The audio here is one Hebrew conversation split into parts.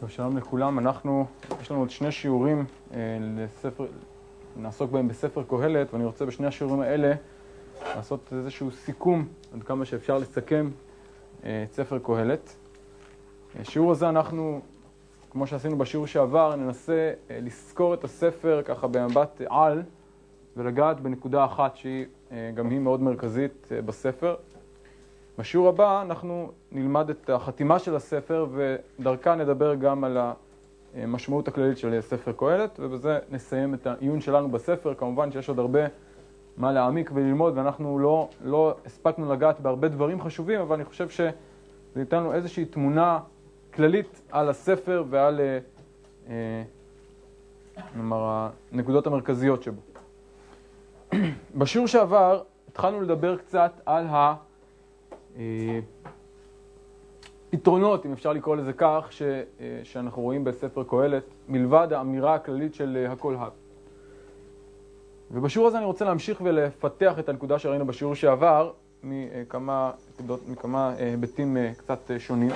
טוב, שלום לכולם. אנחנו, יש לנו עוד שני שיעורים אה, לספר, נעסוק בהם בספר קהלת, ואני רוצה בשני השיעורים האלה לעשות איזשהו סיכום, עד כמה שאפשר לסכם אה, את ספר קהלת. השיעור הזה אנחנו, כמו שעשינו בשיעור שעבר, ננסה אה, לזכור את הספר ככה במבט על ולגעת בנקודה אחת שהיא אה, גם היא מאוד מרכזית אה, בספר. בשיעור הבא אנחנו נלמד את החתימה של הספר ודרכה נדבר גם על המשמעות הכללית של ספר קהלת ובזה נסיים את העיון שלנו בספר. כמובן שיש עוד הרבה מה להעמיק וללמוד ואנחנו לא, לא הספקנו לגעת בהרבה דברים חשובים אבל אני חושב שזה ייתן לנו איזושהי תמונה כללית על הספר ועל אה, נאמר, הנקודות המרכזיות שבו. בשיעור שעבר התחלנו לדבר קצת על ה... פתרונות, אם אפשר לקרוא לזה כך, ש, שאנחנו רואים בספר קהלת, מלבד האמירה הכללית של הכל הב. ובשיעור הזה אני רוצה להמשיך ולפתח את הנקודה שראינו בשיעור שעבר, מכמה, מכמה היבטים קצת שונים.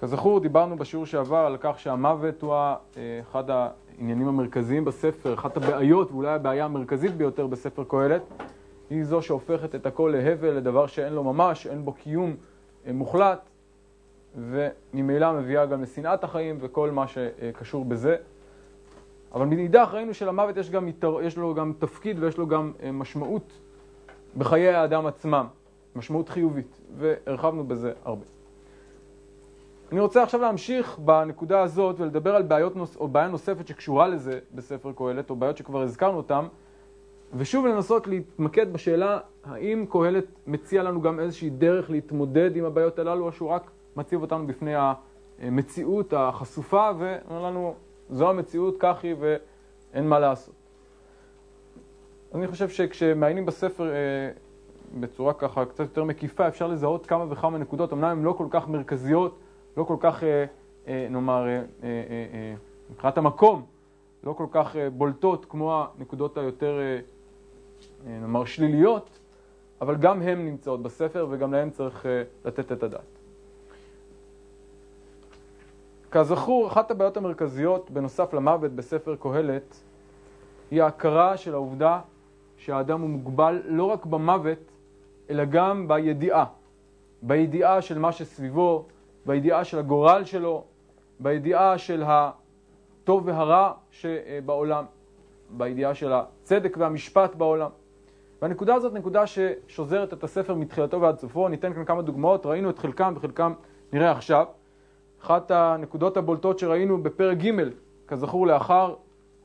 כזכור, דיברנו בשיעור שעבר על כך שהמוות הוא אחד העניינים המרכזיים בספר, אחת הבעיות, ואולי הבעיה המרכזית ביותר בספר קהלת, היא זו שהופכת את הכל להבל, לדבר שאין לו ממש, אין בו קיום מוחלט, וממילא מביאה גם לשנאת החיים וכל מה שקשור בזה. אבל מנידך ראינו שלמוות יש, גם, יש לו גם תפקיד ויש לו גם משמעות בחיי האדם עצמם, משמעות חיובית, והרחבנו בזה הרבה. אני רוצה עכשיו להמשיך בנקודה הזאת ולדבר על בעיות נוס... או בעיה נוספת שקשורה לזה בספר קהלת, או בעיות שכבר הזכרנו אותן, ושוב לנסות להתמקד בשאלה האם קהלת מציע לנו גם איזושהי דרך להתמודד עם הבעיות הללו, או שהוא רק מציב אותנו בפני המציאות החשופה ואומר לנו זו המציאות, כך היא ואין מה לעשות. אני חושב שכשמעיינים בספר בצורה ככה קצת יותר מקיפה אפשר לזהות כמה וכמה נקודות, אמנם הן לא כל כך מרכזיות, לא כל כך, נאמר, מבחינת המקום, לא כל כך בולטות כמו הנקודות היותר נאמר שליליות, אבל גם הן נמצאות בספר וגם להן צריך לתת את הדעת. כזכור, אחת הבעיות המרכזיות בנוסף למוות בספר קהלת היא ההכרה של העובדה שהאדם הוא מוגבל לא רק במוות, אלא גם בידיעה. בידיעה של מה שסביבו, בידיעה של הגורל שלו, בידיעה של הטוב והרע שבעולם, בידיעה של הצדק והמשפט בעולם. והנקודה הזאת נקודה ששוזרת את הספר מתחילתו ועד סופו. ניתן כאן כמה דוגמאות, ראינו את חלקם וחלקם נראה עכשיו. אחת הנקודות הבולטות שראינו בפרק ג', כזכור לאחר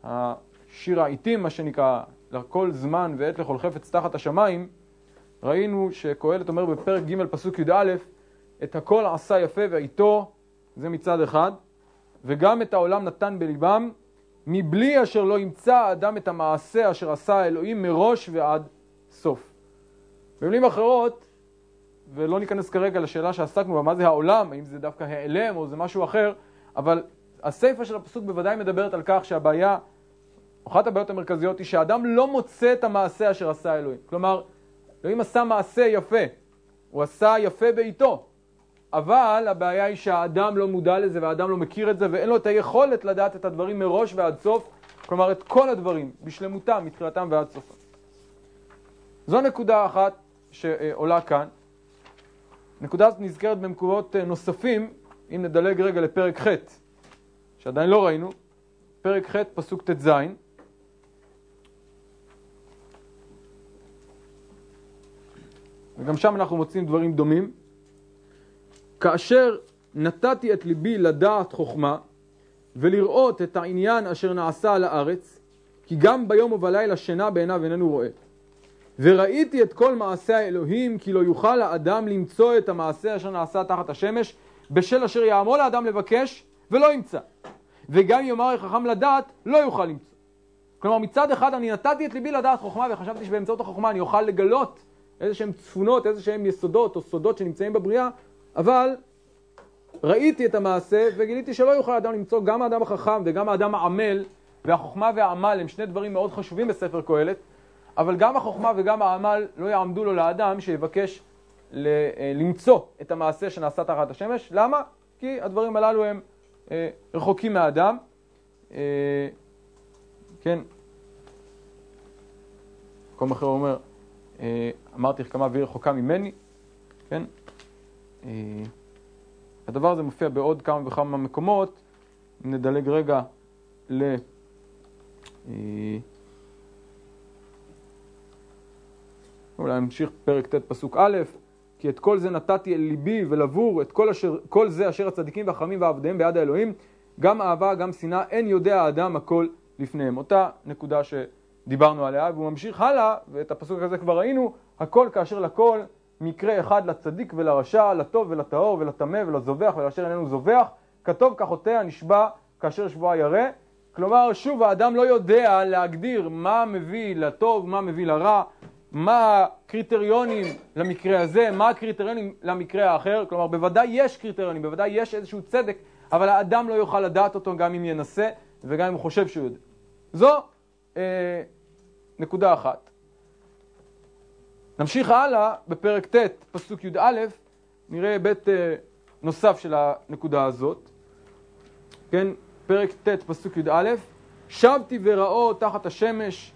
השיר העיתים, מה שנקרא, לכל זמן ועת לכל חפץ תחת השמיים, ראינו שקהלת אומר בפרק ג' פסוק י"א, את הכל עשה יפה ואיתו, זה מצד אחד, וגם את העולם נתן בליבם, מבלי אשר לא ימצא האדם את המעשה אשר עשה האלוהים מראש ועד סוף. במילים אחרות, ולא ניכנס כרגע לשאלה שעסקנו בה, מה זה העולם, האם זה דווקא העלם או זה משהו אחר, אבל הסיפא של הפסוק בוודאי מדברת על כך שהבעיה, אחת הבעיות המרכזיות היא שהאדם לא מוצא את המעשה אשר עשה האלוהים. כלומר, אלוהים עשה מעשה יפה, הוא עשה יפה בעיתו, אבל הבעיה היא שהאדם לא מודע לזה והאדם לא מכיר את זה ואין לו את היכולת לדעת את הדברים מראש ועד סוף, כלומר את כל הדברים בשלמותם, מתחילתם ועד סופם. זו נקודה אחת שעולה כאן. נקודה הזאת נזכרת במקומות נוספים, אם נדלג רגע לפרק ח' שעדיין לא ראינו, פרק ח' פסוק ט"ז וגם שם אנחנו מוצאים דברים דומים. כאשר נתתי את ליבי לדעת חוכמה ולראות את העניין אשר נעשה על הארץ, כי גם ביום ובלילה שינה בעיניו איננו רואה. וראיתי את כל מעשה האלוהים, כי לא יוכל האדם למצוא את המעשה אשר נעשה תחת השמש, בשל אשר יעמול האדם לבקש ולא ימצא. וגם יאמר החכם לדעת, לא יוכל למצוא. כלומר, מצד אחד אני נתתי את ליבי לדעת חוכמה, וחשבתי שבאמצעות החוכמה אני אוכל לגלות איזה שהם צפונות, איזה שהם יסודות או סודות שנמצאים בבריאה, אבל ראיתי את המעשה וגיליתי שלא יוכל האדם למצוא גם האדם החכם וגם האדם העמל, והחוכמה והעמל הם שני דברים מאוד חשובים בספר קהלת, אבל גם החוכמה וגם העמל לא יעמדו לו לאדם שיבקש למצוא את המעשה שנעשה תחת השמש. למה? כי הדברים הללו הם אה, רחוקים מהאדם. אה, כן, מקום אחר אומר, אה, אמרתי לך כמה והיא רחוקה ממני, כן? אה, הדבר הזה מופיע בעוד כמה וכמה מקומות, נדלג רגע ל... אה, אולי נמשיך פרק ט' פסוק א', כי את כל זה נתתי אל ליבי ולבור, את כל, אשר, כל זה אשר הצדיקים והחכמים ועבדיהם ביד האלוהים, גם אהבה, גם שנאה, אין יודע האדם הכל לפניהם. אותה נקודה שדיברנו עליה, והוא ממשיך הלאה, ואת הפסוק הזה כבר ראינו, הכל כאשר לכל, מקרה אחד לצדיק ולרשע, לטוב ולטהור ולטמא ולזובח ולאשר איננו זובח, כתוב כחוטא נשבע כאשר שבועה ירא. כלומר, שוב, האדם לא יודע להגדיר מה מביא לטוב, מה מביא לרע, מה הקריטריונים למקרה הזה, מה הקריטריונים למקרה האחר. כלומר, בוודאי יש קריטריונים, בוודאי יש איזשהו צדק, אבל האדם לא יוכל לדעת אותו גם אם ינסה וגם אם הוא חושב שהוא יודע. זו אה, נקודה אחת. נמשיך הלאה בפרק ט', פסוק י"א, נראה היבט אה, נוסף של הנקודה הזאת. כן, פרק ט', פסוק י"א, שבתי וראו תחת השמש,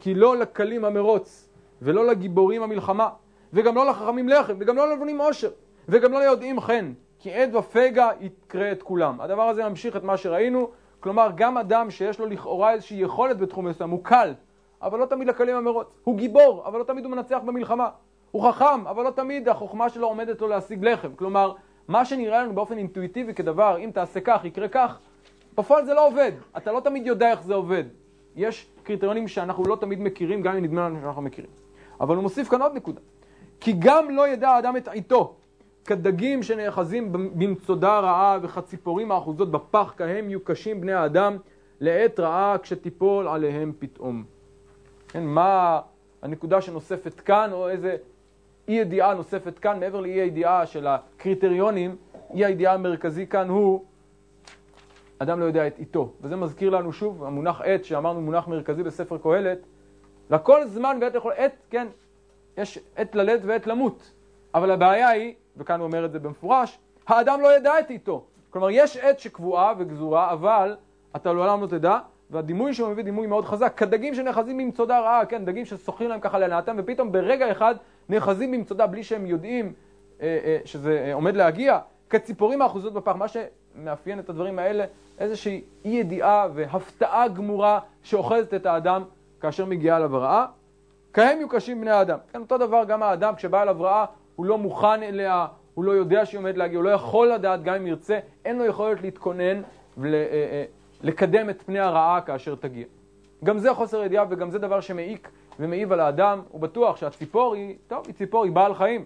כי לא לקלים המרוץ, ולא לגיבורים המלחמה, וגם לא לחכמים לחם, וגם לא ללבונים עושר, וגם לא ליודעים חן, כי עד ופגע יקרה את כולם. הדבר הזה ממשיך את מה שראינו, כלומר גם אדם שיש לו לכאורה איזושהי יכולת בתחום מסוים, הוא קל, אבל לא תמיד לקלים המרוץ. הוא גיבור, אבל לא תמיד הוא מנצח במלחמה. הוא חכם, אבל לא תמיד החוכמה שלו עומדת לו להשיג לחם. כלומר, מה שנראה לנו באופן אינטואיטיבי כדבר, אם תעשה כך, יקרה כך, בפועל זה לא עובד. אתה לא תמיד יודע איך זה עובד. יש קריטריונים שאנחנו לא תמיד מכירים, גם אם נדמה לנו שאנחנו מכירים. אבל הוא מוסיף כאן עוד נקודה. כי גם לא ידע האדם את עיתו, כדגים שנאחזים במצודה רעה וכציפורים האחוזות בפח, כהם יהיו קשים בני האדם לעת רעה כשתיפול עליהם פתאום. כן, מה הנקודה שנוספת כאן, או איזה אי ידיעה נוספת כאן, מעבר לאי הידיעה של הקריטריונים, אי הידיעה המרכזי כאן הוא, אדם לא יודע את עיתו. וזה מזכיר לנו שוב, המונח עת, שאמרנו מונח מרכזי בספר קהלת, לכל זמן ועת לכל עת, כן, יש עת ללדת ועת למות. אבל הבעיה היא, וכאן הוא אומר את זה במפורש, האדם לא ידע את עיתו. כלומר, יש עת שקבועה וגזורה, אבל אתה לעולם לא תדע, והדימוי שהוא מביא דימוי מאוד חזק, כדגים שנאחזים במצודה רעה, כן, דגים ששוחים להם ככה להנאתם, ופתאום ברגע אחד נאחזים במצודה בלי שהם יודעים אה, אה, שזה אה, עומד להגיע, כציפורים האחוזות בפח, מה שמאפיין את הדברים האלה, איזושהי אי ידיעה והפתעה גמורה שאוחזת את האדם כאשר מגיעה אליו הרעה. כהם יהיו קשים בני האדם. כן, אותו דבר גם האדם, כשבא אליו רעה, הוא לא מוכן אליה, הוא לא יודע שהיא עומדת להגיע, הוא לא יכול לדעת גם אם ירצה, אין לו יכולת להתכונן ול... לקדם את פני הרעה כאשר תגיע. גם זה חוסר ידיעה וגם זה דבר שמעיק ומעיב על האדם. הוא בטוח שהציפור היא, טוב, היא ציפור, היא בעל חיים.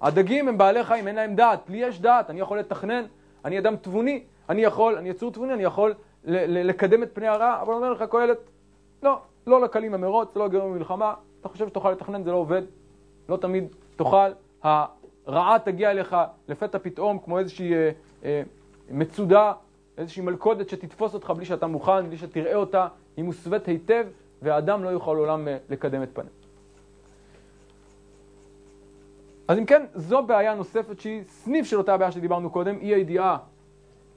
הדגים הם בעלי חיים, אין להם דעת. לי יש דעת, אני יכול לתכנן, אני אדם תבוני, אני יכול, אני יצור תבוני, אני יכול לקדם את פני הרעה, אבל אומר לך קהלת, לא, לא לקלים המרוץ, לא גרם במלחמה, אתה חושב שתוכל לתכנן, זה לא עובד, לא תמיד תוכל, הרעה תגיע אליך לפתע פתאום כמו איזושהי אה, אה, מצודה איזושהי מלכודת שתתפוס אותך בלי שאתה מוכן, בלי שתראה אותה, היא מוסווית היטב, והאדם לא יוכל לעולם אה, לקדם את פניה. אז אם כן, זו בעיה נוספת שהיא סניף של אותה בעיה שדיברנו קודם, אי הידיעה,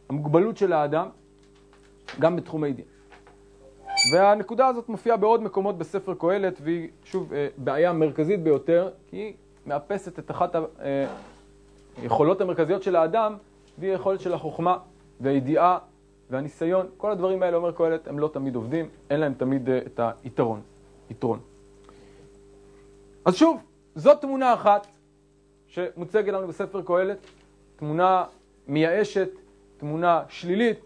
המוגבלות של האדם, גם בתחום הידיעה. והנקודה הזאת מופיעה בעוד מקומות בספר קהלת, והיא שוב אה, בעיה מרכזית ביותר, כי היא מאפסת את אחת היכולות המרכזיות של האדם, והיא היכולת של החוכמה. והידיעה והניסיון, כל הדברים האלה, אומר קהלת, הם לא תמיד עובדים, אין להם תמיד uh, את היתרון. יתרון. אז שוב, זאת תמונה אחת שמוצגת לנו בספר קהלת, תמונה מייאשת, תמונה שלילית,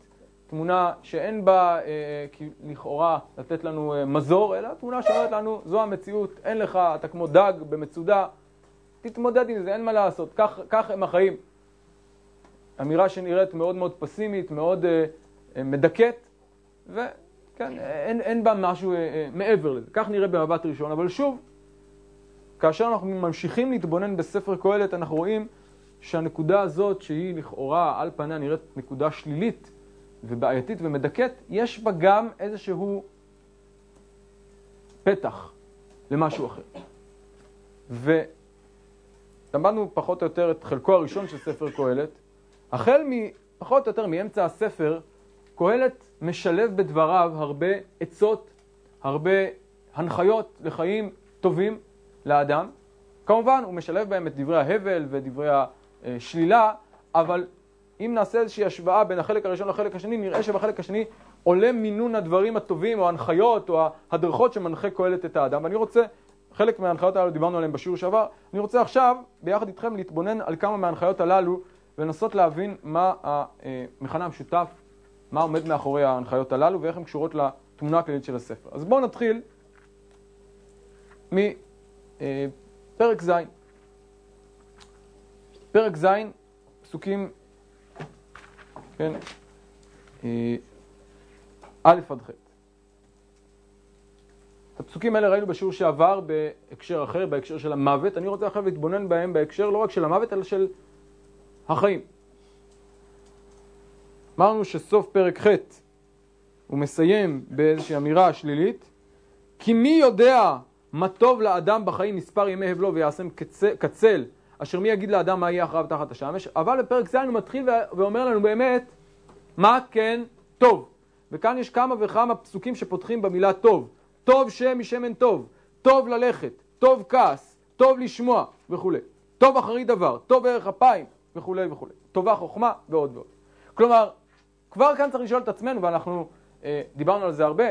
תמונה שאין בה אה, לכאורה לתת לנו אה, מזור, אלא תמונה שאומרת לנו, זו המציאות, אין לך, אתה כמו דג במצודה, תתמודד עם זה, אין מה לעשות, כך, כך הם החיים. אמירה שנראית מאוד מאוד פסימית, מאוד uh, מדכאת, וכן, אין, אין בה משהו uh, מעבר לזה. כך נראה במבט ראשון, אבל שוב, כאשר אנחנו ממשיכים להתבונן בספר קהלת, אנחנו רואים שהנקודה הזאת, שהיא לכאורה על פניה נראית נקודה שלילית ובעייתית ומדכאת, יש בה גם איזשהו פתח למשהו אחר. ולמדנו פחות או יותר את חלקו הראשון של ספר קהלת, החל מפחות או יותר מאמצע הספר, קהלת משלב בדבריו הרבה עצות, הרבה הנחיות לחיים טובים לאדם. כמובן, הוא משלב בהם את דברי ההבל ודברי השלילה, אבל אם נעשה איזושהי השוואה בין החלק הראשון לחלק השני, נראה שבחלק השני עולה מינון הדברים הטובים או ההנחיות או ההדרכות שמנחה קהלת את האדם. ואני רוצה, חלק מההנחיות הללו דיברנו עליהן בשיעור שעבר, אני רוצה עכשיו, ביחד איתכם, להתבונן על כמה מההנחיות הללו ולנסות להבין מה המכנה המשותף, מה עומד מאחורי ההנחיות הללו ואיך הן קשורות לתמונה הכללית של הספר. אז בואו נתחיל מפרק ז'. פרק ז', פסוקים, כן, אה, א' עד ח'. את הפסוקים האלה ראינו בשיעור שעבר בהקשר אחר, בהקשר של המוות. אני רוצה עכשיו להתבונן בהם בהקשר לא רק של המוות, אלא של החיים. אמרנו שסוף פרק ח' הוא מסיים באיזושהי אמירה שלילית, כי מי יודע מה טוב לאדם בחיים מספר ימי הבלו ויעשם קצל, אשר מי יגיד לאדם מה יהיה אחריו תחת השמש, אבל בפרק ז' הוא מתחיל ואומר לנו באמת מה כן טוב. וכאן יש כמה וכמה פסוקים שפותחים במילה טוב. טוב שם משמן טוב, טוב ללכת, טוב כעס, טוב לשמוע וכולי. טוב אחרי דבר, טוב ערך אפיים וכולי וכולי. טובה חוכמה ועוד ועוד. כלומר, כבר כאן צריך לשאול את עצמנו, ואנחנו אה, דיברנו על זה הרבה,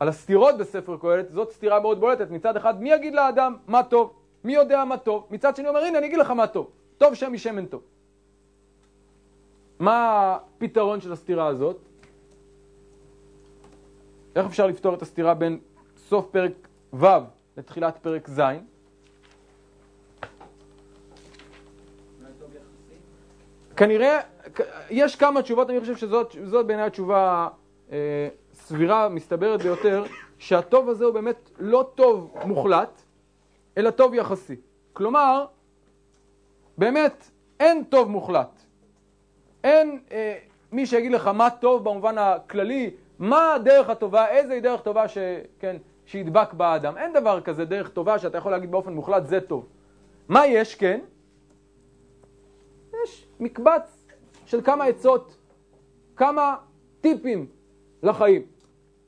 על הסתירות בספר קהלת, זאת סתירה מאוד בולטת. מצד אחד, מי יגיד לאדם מה טוב? מי יודע מה טוב? מצד שני אומר, הנה, אני אגיד לך מה טוב. טוב שם משמן טוב. מה הפתרון של הסתירה הזאת? איך אפשר לפתור את הסתירה בין סוף פרק ו' לתחילת פרק ז'? כנראה, יש כמה תשובות, אני חושב שזאת בעיניי התשובה אה, סבירה, מסתברת ביותר, שהטוב הזה הוא באמת לא טוב מוחלט, אלא טוב יחסי. כלומר, באמת אין טוב מוחלט. אין אה, מי שיגיד לך מה טוב במובן הכללי, מה הדרך הטובה, איזה דרך טובה ש, כן, שידבק באדם. אין דבר כזה דרך טובה שאתה יכול להגיד באופן מוחלט, זה טוב. מה יש, כן? יש מקבץ של כמה עצות, כמה טיפים לחיים.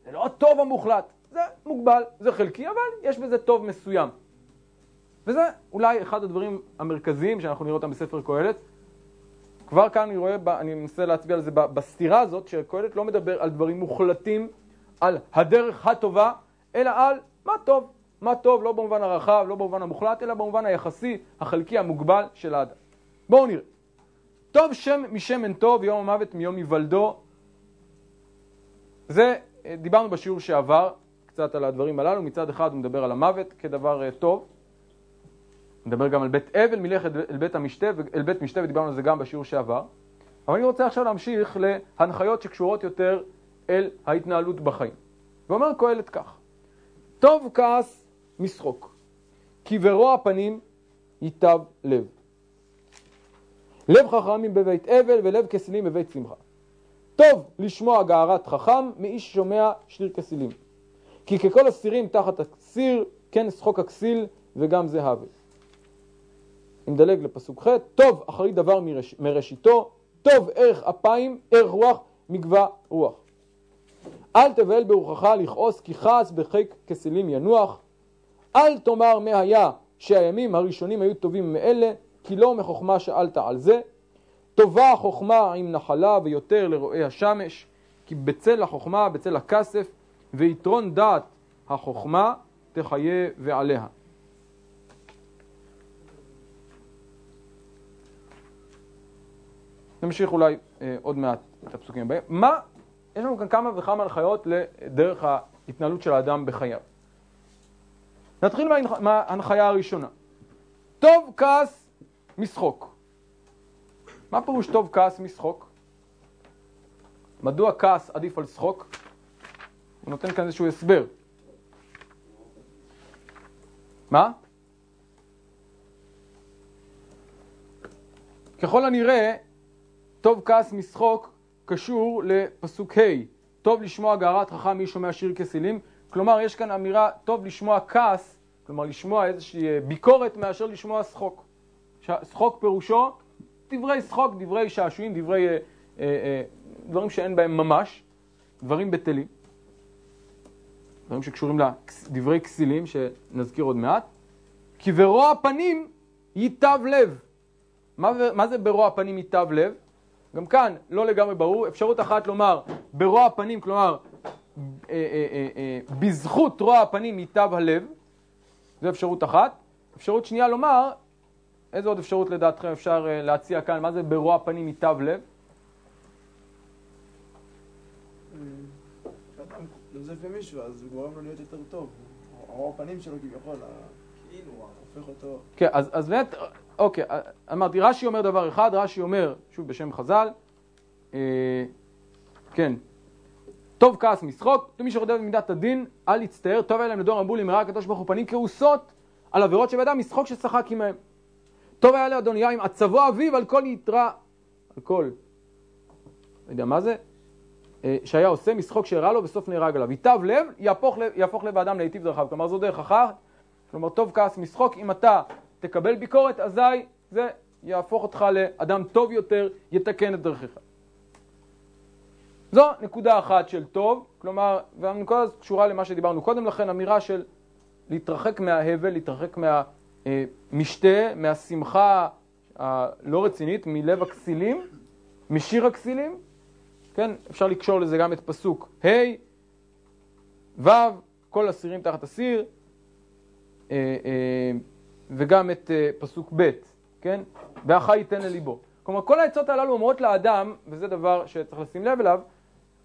זה לא הטוב המוחלט, זה מוגבל, זה חלקי, אבל יש בזה טוב מסוים. וזה אולי אחד הדברים המרכזיים שאנחנו נראה אותם בספר קהלת. כבר כאן אני רואה, אני מנסה להצביע על זה בסתירה הזאת, שקהלת לא מדבר על דברים מוחלטים, על הדרך הטובה, אלא על מה טוב. מה טוב לא במובן הרחב, לא במובן המוחלט, אלא במובן היחסי, החלקי, המוגבל של האדם. בואו נראה. טוב שם משמן טוב, יום המוות מיום היוולדו. זה, אה, דיברנו בשיעור שעבר קצת על הדברים הללו. מצד אחד הוא מדבר על המוות כדבר uh, טוב. מדבר גם על בית אבל מלכת אל בית המשתה, אל בית משתה, ודיברנו על זה גם בשיעור שעבר. אבל אני רוצה עכשיו להמשיך להנחיות שקשורות יותר אל ההתנהלות בחיים. ואומר קהלת כך: טוב כעס משחוק, כי ברוע פנים ייטב לב. לב חכמים בבית אבל ולב כסילים בבית שמחה. טוב לשמוע גערת חכם מאיש שומע שריר כסילים. כי ככל הסירים תחת הסיר, כן שחוק הכסיל וגם זה הבל. אני מדלג לפסוק ח', טוב אחרי דבר מראש, מראשיתו, טוב ערך אפיים, ערך רוח, מגבה רוח. אל תבהל ברוחך לכעוס כי כעס בחיק כסילים ינוח. אל תאמר מה היה שהימים הראשונים היו טובים מאלה, כי לא מחוכמה שאלת על זה. טובה החוכמה עם נחלה ויותר לרועי השמש, כי בצל החוכמה, בצל הכסף, ויתרון דעת החוכמה תחיה ועליה. נמשיך אולי אה, עוד מעט את הפסוקים הבאים. מה, יש לנו כאן כמה וכמה הנחיות לדרך ההתנהלות של האדם בחייו. נתחיל מההנחיה הראשונה. טוב כעס משחוק. מה פירוש טוב כעס משחוק? מדוע כעס עדיף על שחוק? הוא נותן כאן איזשהו הסבר. מה? ככל הנראה, טוב כעס משחוק קשור לפסוק ה' טוב לשמוע גערת חכם מי שומע שיר כסילים כלומר יש כאן אמירה טוב לשמוע כעס כלומר לשמוע איזושהי ביקורת מאשר לשמוע שחוק שחוק פירושו דברי שחוק, דברי שעשועים, דברי, אה, אה, אה, דברים שאין בהם ממש, דברים בטלים, דברים שקשורים לדברי כסילים שנזכיר עוד מעט, כי ברוע הפנים ייטב לב. מה, מה זה ברוע הפנים ייטב לב? גם כאן לא לגמרי ברור. אפשרות אחת לומר ברוע הפנים, כלומר אה, אה, בזכות רוע הפנים ייטב הלב, זו אפשרות אחת. אפשרות שנייה לומר, איזה עוד אפשרות לדעתכם אפשר להציע כאן? מה זה ברוע הפנים ייטב לב? נוזף במישהו, אז זה גורם לו להיות יותר טוב. רוע הפנים שלו כביכול, כאילו, הופך אותו... כן, אז באמת, אוקיי, אמרתי, רש"י אומר דבר אחד, רש"י אומר, שוב בשם חז"ל, אה, כן, טוב כעס משחוק, מי שרודף במידת הדין, אל יצטער, טוב היה להם לדור המבול למראה הקדוש ברוך הוא פנים כעוסות על עבירות שבאדם, משחוק ששחק עמהם. טוב היה לאדוניה עם עצבו אביו על כל יתרה, על כל, לא יודע מה זה, אה, שהיה עושה משחוק שהראה לו בסוף נהרג עליו. ייטב לב, יהפוך לב, יהפוך לב האדם להיטיב דרכיו. כלומר זו דרך אחת, כלומר טוב כעס משחוק, אם אתה תקבל ביקורת, אזי זה יהפוך אותך לאדם טוב יותר, יתקן את דרכיך. זו נקודה אחת של טוב, כלומר, והנקודה הזאת קשורה למה שדיברנו קודם לכן, אמירה של להתרחק מההבל, להתרחק מהמשתה, מהשמחה הלא רצינית, מלב הכסילים, משיר הכסילים, כן, אפשר לקשור לזה גם את פסוק ה', ו', כל אסירים תחת אסיר, אה, אה, וגם את אה, פסוק ב', כן, והחי ייתן לליבו. כלומר, כל העצות הללו אומרות לאדם, וזה דבר שצריך לשים לב אליו,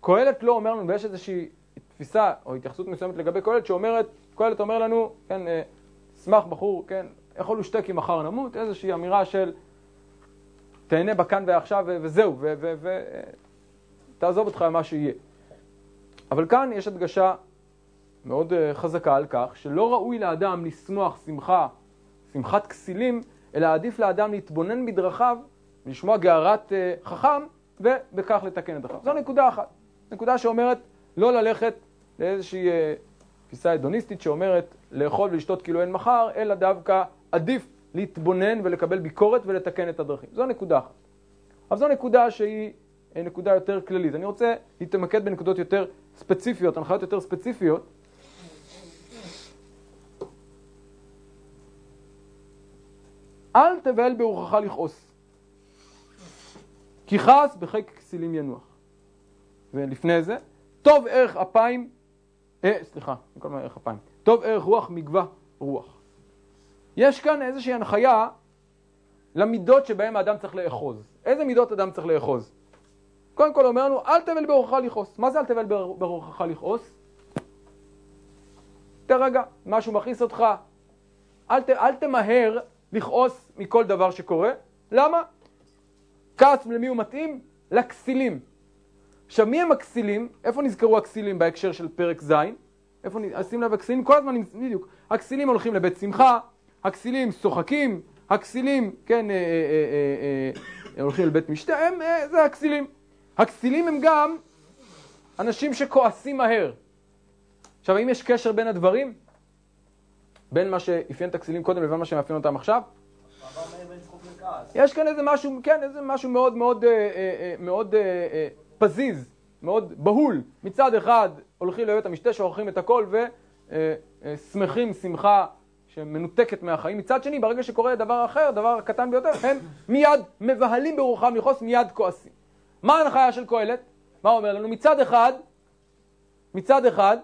קהלת לא אומר לנו, ויש איזושהי תפיסה או התייחסות מסוימת לגבי קהלת שאומרת, קהלת אומר לנו, כן, שמח בחור, כן, יכול לשתה כי מחר נמות, איזושהי אמירה של תהנה בכאן ועכשיו וזהו, ותעזוב אותך מה שיהיה. אבל כאן יש הדגשה מאוד חזקה על כך שלא ראוי לאדם לשמוח שמחה, שמחת כסילים, אלא עדיף לאדם להתבונן בדרכיו, לשמוע גערת חכם, ובכך לתקן את דרכיו. זו נקודה אחת. נקודה שאומרת לא ללכת לאיזושהי תפיסה הדוניסטית שאומרת לאכול ולשתות כאילו אין מחר, אלא דווקא עדיף להתבונן ולקבל ביקורת ולתקן את הדרכים. זו נקודה אחת. אבל זו נקודה שהיא נקודה יותר כללית. אני רוצה להתמקד בנקודות יותר ספציפיות, הנחיות יותר ספציפיות. אל תבהל ברוחך לכעוס, כי כעס בחיק כסילים ינוח. ולפני זה, טוב ערך אפיים, אה, סליחה, כל מיני ערך אפיים, טוב ערך רוח מגבה רוח. יש כאן איזושהי הנחיה למידות שבהן האדם צריך לאחוז. איזה מידות אדם צריך לאחוז? קודם כל אומר לנו, אל תבל ברוחך לכעוס. מה זה אל תבל ברוחך לכעוס? תרגע, משהו מכעיס אותך, אל, ת, אל תמהר לכעוס מכל דבר שקורה. למה? כעס למי הוא מתאים? לכסילים. עכשיו, מי הם הכסילים? איפה נזכרו הכסילים בהקשר של פרק ז'? איפה, שים לב, הכסילים כל הזמן, בדיוק, הכסילים הולכים לבית שמחה, הכסילים שוחקים, הכסילים, כן, אה, אה, אה, אה, הולכים לבית משתה, הם, אה, זה הכסילים. הכסילים הם גם אנשים שכועסים מהר. עכשיו, האם יש קשר בין הדברים? בין מה שאפיין את הכסילים קודם לבין מה שמאפיין אותם עכשיו? יש כאן איזה משהו, כן, איזה משהו מאוד מאוד, מאוד, מאוד פזיז, מאוד בהול. מצד אחד הולכים לבית המשתה, שוכחים את הכל ושמחים שמחה שמנותקת מהחיים. מצד שני, ברגע שקורה דבר אחר, דבר קטן ביותר, הם מיד מבהלים ברוחם לכעוס, מיד כועסים. מה ההנחיה של קהלת? מה אומר לנו? מצד אחד, מצד אחד,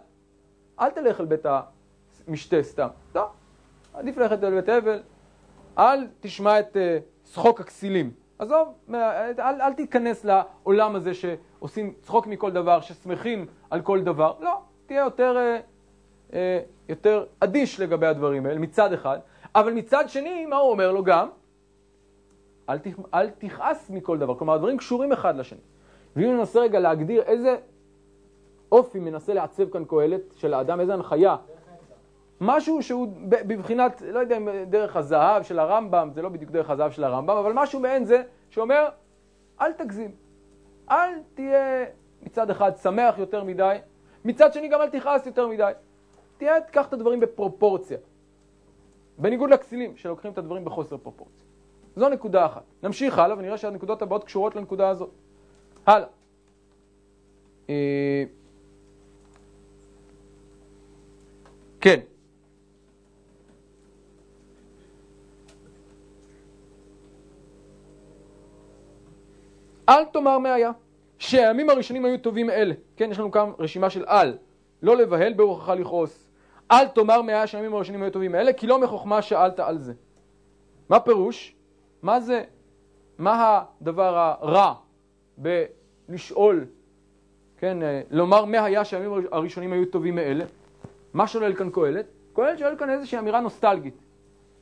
אל תלך אל בית המשתה סתם. לא, עדיף ללכת אל בית אבל, אל תשמע את uh, שחוק הכסילים. עזוב, אל, אל תיכנס לעולם הזה שעושים צחוק מכל דבר, ששמחים על כל דבר. לא, תהיה יותר, אה, אה, יותר אדיש לגבי הדברים האלה, מצד אחד. אבל מצד שני, מה הוא אומר לו גם? אל, ת, אל תכעס מכל דבר. כלומר, הדברים קשורים אחד לשני. ואם ננסה רגע להגדיר איזה אופי מנסה לעצב כאן קהלת של האדם, איזה הנחיה משהו שהוא בבחינת, לא יודע אם דרך הזהב של הרמב"ם, זה לא בדיוק דרך הזהב של הרמב"ם, אבל משהו מעין זה שאומר, אל תגזים. אל תהיה מצד אחד שמח יותר מדי, מצד שני גם אל תכעס יותר מדי. תהיה, תיקח את הדברים בפרופורציה. בניגוד לכסילים, שלוקחים את הדברים בחוסר פרופורציה. זו נקודה אחת. נמשיך הלאה ונראה שהנקודות הבאות קשורות לנקודה הזאת. הלאה. אה, כן. אל תאמר מה היה, שהימים הראשונים היו טובים אלה. כן, יש לנו כאן רשימה של אל. לא לבהל ברוחך לכעוס. אל תאמר מה היה שהימים הראשונים היו טובים אלה, כי לא מחוכמה שאלת על זה. מה פירוש? מה זה, מה הדבר הרע בלשאול, כן, אה, לומר מה היה שהימים הראשונים היו טובים מאלה? מה שואל כאן קהלת? קהלת שואל כאן איזושהי אמירה נוסטלגית.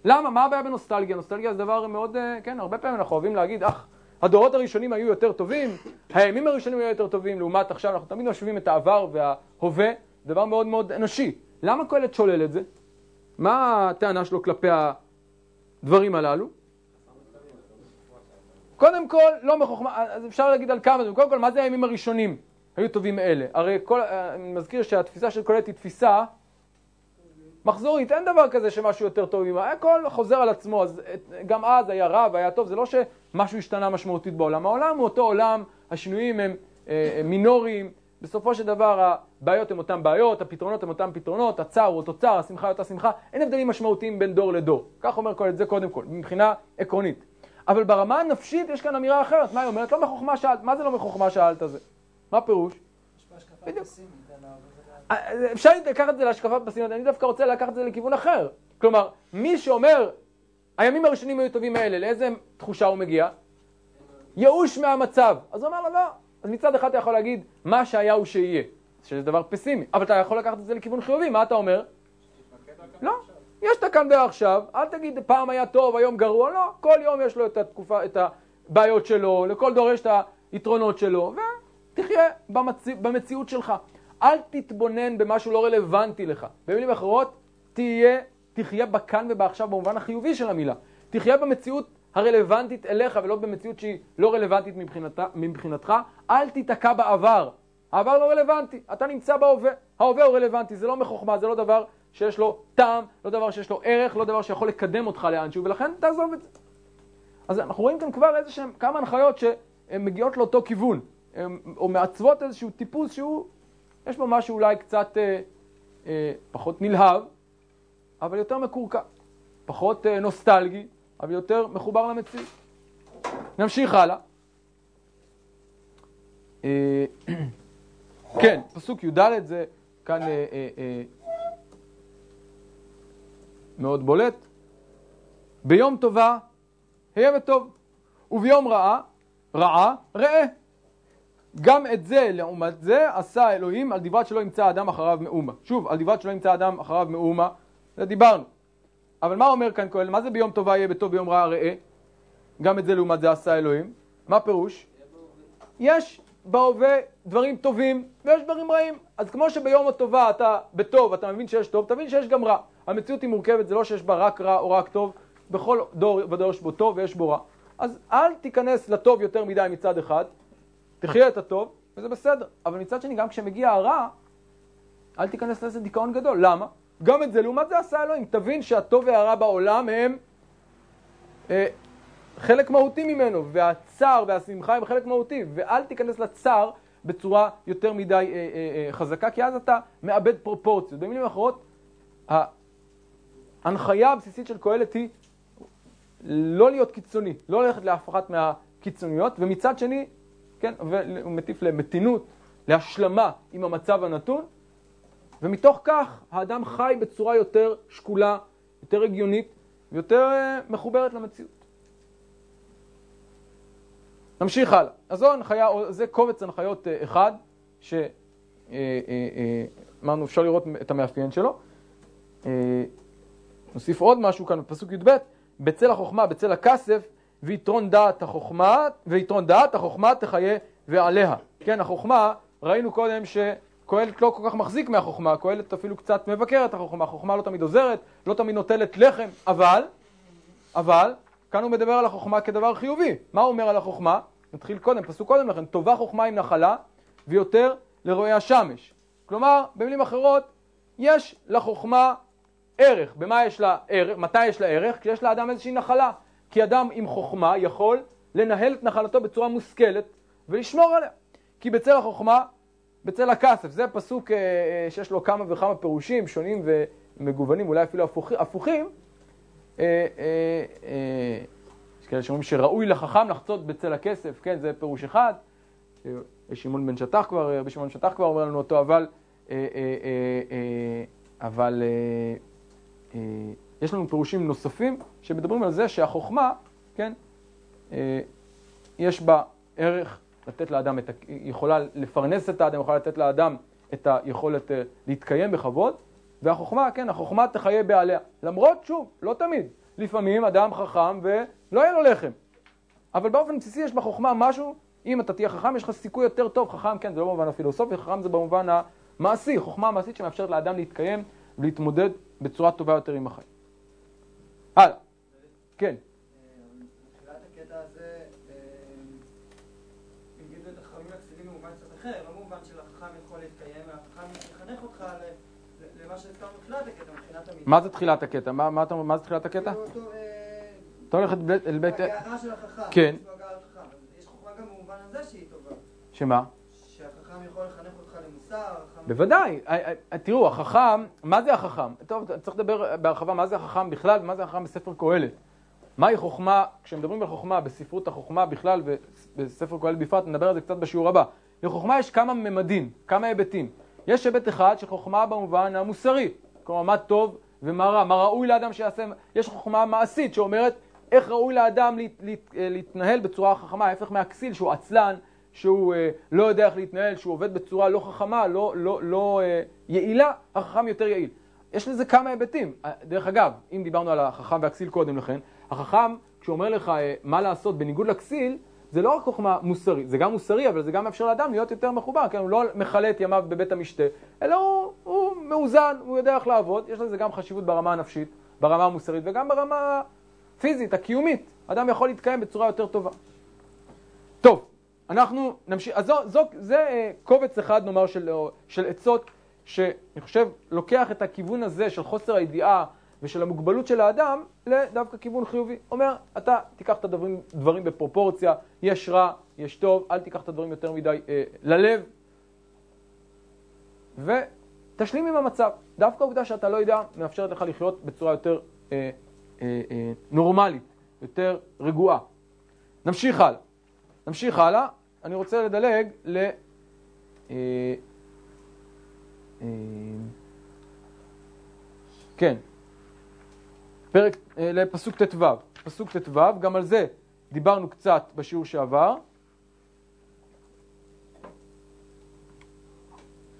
למה? מה הבעיה בנוסטלגיה? נוסטלגיה זה דבר מאוד, אה, כן, הרבה פעמים אנחנו אוהבים להגיד, אך, הדורות הראשונים היו יותר טובים, הימים הראשונים היו יותר טובים, לעומת עכשיו אנחנו תמיד משווים את העבר וההווה, דבר מאוד מאוד אנושי. למה קהלת שולל את זה? מה הטענה שלו כלפי הדברים הללו? קודם כל, לא מחוכמה, אז אפשר להגיד על כמה דברים. קודם כל, מה זה הימים הראשונים היו טובים מאלה? הרי כל, אני מזכיר שהתפיסה של קהלת היא תפיסה מחזורית, אין דבר כזה שמשהו יותר טוב ממה, הכל חוזר על עצמו, אז גם אז היה רע והיה טוב, זה לא שמשהו השתנה משמעותית בעולם. העולם הוא אותו עולם, השינויים הם, אה, הם מינוריים, בסופו של דבר הבעיות הן אותן בעיות, הפתרונות הם אותם פתרונות, הצער הוא אותו צער, השמחה היא אותה שמחה, אין הבדלים משמעותיים בין דור לדור. כך אומר קהלת, זה קודם כל, מבחינה עקרונית. אבל ברמה הנפשית יש כאן אמירה אחרת, מה היא אומרת? לא מחוכמה שאלת, מה זה לא מחוכמה שאלת זה? מה פירוש? בדיוק. אפשר לקחת את זה להשקפה פסימית, אני דווקא רוצה לקחת את זה לכיוון אחר. כלומר, מי שאומר, הימים הראשונים היו טובים מאלה, לאיזה תחושה הוא מגיע? ייאוש מהמצב. אז הוא אומר לו, לא. אז מצד אחד אתה יכול להגיד, מה שהיה הוא שיהיה, שזה דבר פסימי, אבל אתה יכול לקחת את זה לכיוון חיובי, מה אתה אומר? לא. יש את הכאן ועכשיו, אל תגיד פעם היה טוב, היום גרוע, לא, כל יום יש לו את התקופה, את הבעיות שלו, לכל דור יש את היתרונות שלו, ותחיה במציא, במציאות שלך. אל תתבונן במשהו לא רלוונטי לך. במילים אחרות, תהיה, תחיה בכאן ובעכשיו במובן החיובי של המילה. תחיה במציאות הרלוונטית אליך ולא במציאות שהיא לא רלוונטית מבחינת, מבחינתך. אל תיתקע בעבר. העבר לא רלוונטי, אתה נמצא בהווה. ההווה הוא רלוונטי, זה לא מחוכמה, זה לא דבר שיש לו טעם, לא דבר שיש לו ערך, לא דבר שיכול לקדם אותך לאנשהו, ולכן תעזוב את זה. אז אנחנו רואים כאן כבר איזה שהם כמה הנחיות שהן מגיעות לאותו כיוון, או מעצבות איזשהו טיפוס שהוא, יש בו משהו אולי קצת אה, אה, פחות נלהב, אבל יותר מקורקע, פחות אה, נוסטלגי, אבל יותר מחובר למציאות. נמשיך הלאה. אה, כן, פסוק י"ד זה כאן אה, אה, מאוד בולט. ביום טובה, היה וטוב, וביום רעה, רעה, ראה. גם את זה, לעומת זה, עשה אלוהים על דברת שלא ימצא אדם אחריו מאומה. שוב, על דברת שלא ימצא אדם אחריו מאומה, זה דיברנו. אבל מה אומר כאן כהן? מה זה ביום טובה יהיה בטוב ביום רעה ראה? גם את זה לעומת זה עשה אלוהים. מה פירוש? יש בהווה דברים טובים ויש דברים רעים. אז כמו שביום הטובה אתה בטוב, אתה מבין שיש טוב, תבין שיש גם רע. המציאות היא מורכבת, זה לא שיש בה רק רע או רק טוב, בכל דור ודור יש בו טוב ויש בו רע. אז אל תיכנס לטוב יותר מדי מצד אחד, תחיה את הטוב, וזה בסדר. אבל מצד שני, גם כשמגיע הרע, אל תיכנס לאיזה דיכאון גדול. למה? גם את זה, לעומת זה עשה אלוהים. תבין שהטוב והרע בעולם הם אה, חלק מהותי ממנו, והצער והשמחה הם חלק מהותי, ואל תיכנס לצער בצורה יותר מדי אה, אה, אה, חזקה, כי אז אתה מאבד פרופורציות. במילים אחרות, ההנחיה הבסיסית של קהלת היא לא להיות קיצוני, לא ללכת לאף אחת מהקיצוניות, ומצד שני, כן, הוא מטיף למתינות, להשלמה עם המצב הנתון, ומתוך כך האדם חי בצורה יותר שקולה, יותר הגיונית ויותר אה, מחוברת למציאות. נמשיך הלאה. אז זו הנחיה, זה קובץ הנחיות אה, אחד, שאמרנו אה, אפשר לראות את המאפיין שלו. נוסיף עוד משהו כאן בפסוק י"ב, בצל החוכמה, בצל הכסף, ויתרון דעת החוכמה, ויתרון דעת החוכמה תחיה ועליה. כן, החוכמה, ראינו קודם שקהלת לא כל כך מחזיק מהחוכמה, קהלת אפילו קצת מבקר את החוכמה, החוכמה לא תמיד עוזרת, לא תמיד נוטלת לחם, אבל, אבל, כאן הוא מדבר על החוכמה כדבר חיובי. מה הוא אומר על החוכמה? נתחיל קודם, פסוק קודם לכן, טובה חוכמה עם נחלה, ויותר לרועי השמש. כלומר, במילים אחרות, יש לחוכמה ערך. במה יש לה ערך? מתי יש לה ערך? כשיש לאדם איזושהי נחלה. כי אדם עם חוכמה יכול לנהל את נחלתו בצורה מושכלת ולשמור עליה. כי בצל החוכמה, בצל הכסף. זה פסוק אה, אה, שיש לו כמה וכמה פירושים שונים ומגוונים, אולי אפילו הפוך, הפוכים. אה, יש כאלה שאומרים שראוי לחכם לחצות בצל הכסף, כן, זה פירוש אחד. שמעון בן שטח כבר, רבי שמעון שטח כבר אומר לנו אותו, אבל, אבל יש לנו פירושים נוספים שמדברים על זה שהחוכמה, כן, יש בה ערך לתת לאדם את ה... יכולה לפרנס את האדם, יכולה לתת לאדם את היכולת אה, להתקיים בכבוד, והחוכמה, כן, החוכמה תחיה בעליה. למרות, שוב, לא תמיד. לפעמים אדם חכם ולא יהיה לו לחם. אבל באופן בסיסי יש בחוכמה משהו, אם אתה תהיה חכם, יש לך סיכוי יותר טוב. חכם, כן, זה לא במובן הפילוסופי, חכם זה במובן המעשי, חוכמה המעשית שמאפשרת לאדם להתקיים ולהתמודד בצורה טובה יותר עם החיים. הלאה. כן. אחר, במובן של החכם יכול להתקיים, והחכם יחנך אותך למה שהזכרנו בתחילת הקטע, מבחינת המידה. מה זה תחילת הקטע? מה זה תחילת הקטע? כאילו, אה, אתה הולך אל בית... הגעה של החכם. כן. יש חוכמה גם במובן הזה שהיא טובה. שמה? שהחכם יכול לחנך אותך למוסר. בוודאי. אה, אה, תראו, החכם, מה זה החכם? טוב, צריך לדבר בהרחבה מה זה החכם בכלל ומה זה החכם בספר קהלת. מהי חוכמה, כשמדברים על חוכמה בספרות החוכמה בכלל ובספר קהלת בפרט, נדבר על זה קצת בשיעור הבא. לחוכמה יש כמה ממדים, כמה היבטים. יש היבט אחד של חוכמה במובן המוסרי, כלומר מה טוב ומה רע, מה ראוי לאדם שיעשה, יש חוכמה מעשית שאומרת איך ראוי לאדם להת, להת, להתנהל בצורה חכמה, ההפך מהכסיל שהוא עצלן, שהוא אה, לא יודע איך להתנהל, שהוא עובד בצורה לא חכמה, לא, לא, לא אה, יעילה, החכם יותר יעיל. יש לזה כמה היבטים. אה, דרך אגב, אם דיברנו על החכם והכסיל קודם לכן, החכם, כשהוא אומר לך אה, מה לעשות בניגוד לכסיל, זה לא רק חוכמה מוסרית, זה גם מוסרי, אבל זה גם מאפשר לאדם להיות יותר מחובר, כן, הוא לא מכלה את ימיו בבית המשתה, אלא הוא, הוא מאוזן, הוא יודע איך לעבוד, יש לזה גם חשיבות ברמה הנפשית, ברמה המוסרית וגם ברמה הפיזית, הקיומית. אדם יכול להתקיים בצורה יותר טובה. טוב, אנחנו נמשיך, אז זו, זו, זה אה, קובץ אחד נאמר של, של עצות, שאני חושב לוקח את הכיוון הזה של חוסר הידיעה ושל המוגבלות של האדם לדווקא כיוון חיובי. אומר, אתה תיקח את הדברים דברים בפרופורציה, יש רע, יש טוב, אל תיקח את הדברים יותר מדי אה, ללב, ותשלים עם המצב. דווקא העובדה שאתה לא יודע מאפשרת לך לחיות בצורה יותר אה, אה, אה, נורמלית, יותר רגועה. נמשיך הלאה. נמשיך הלאה. אני רוצה לדלג ל... אה, אה, כן, פרק, אה, לפסוק ט"ו, פסוק ט"ו, גם על זה דיברנו קצת בשיעור שעבר.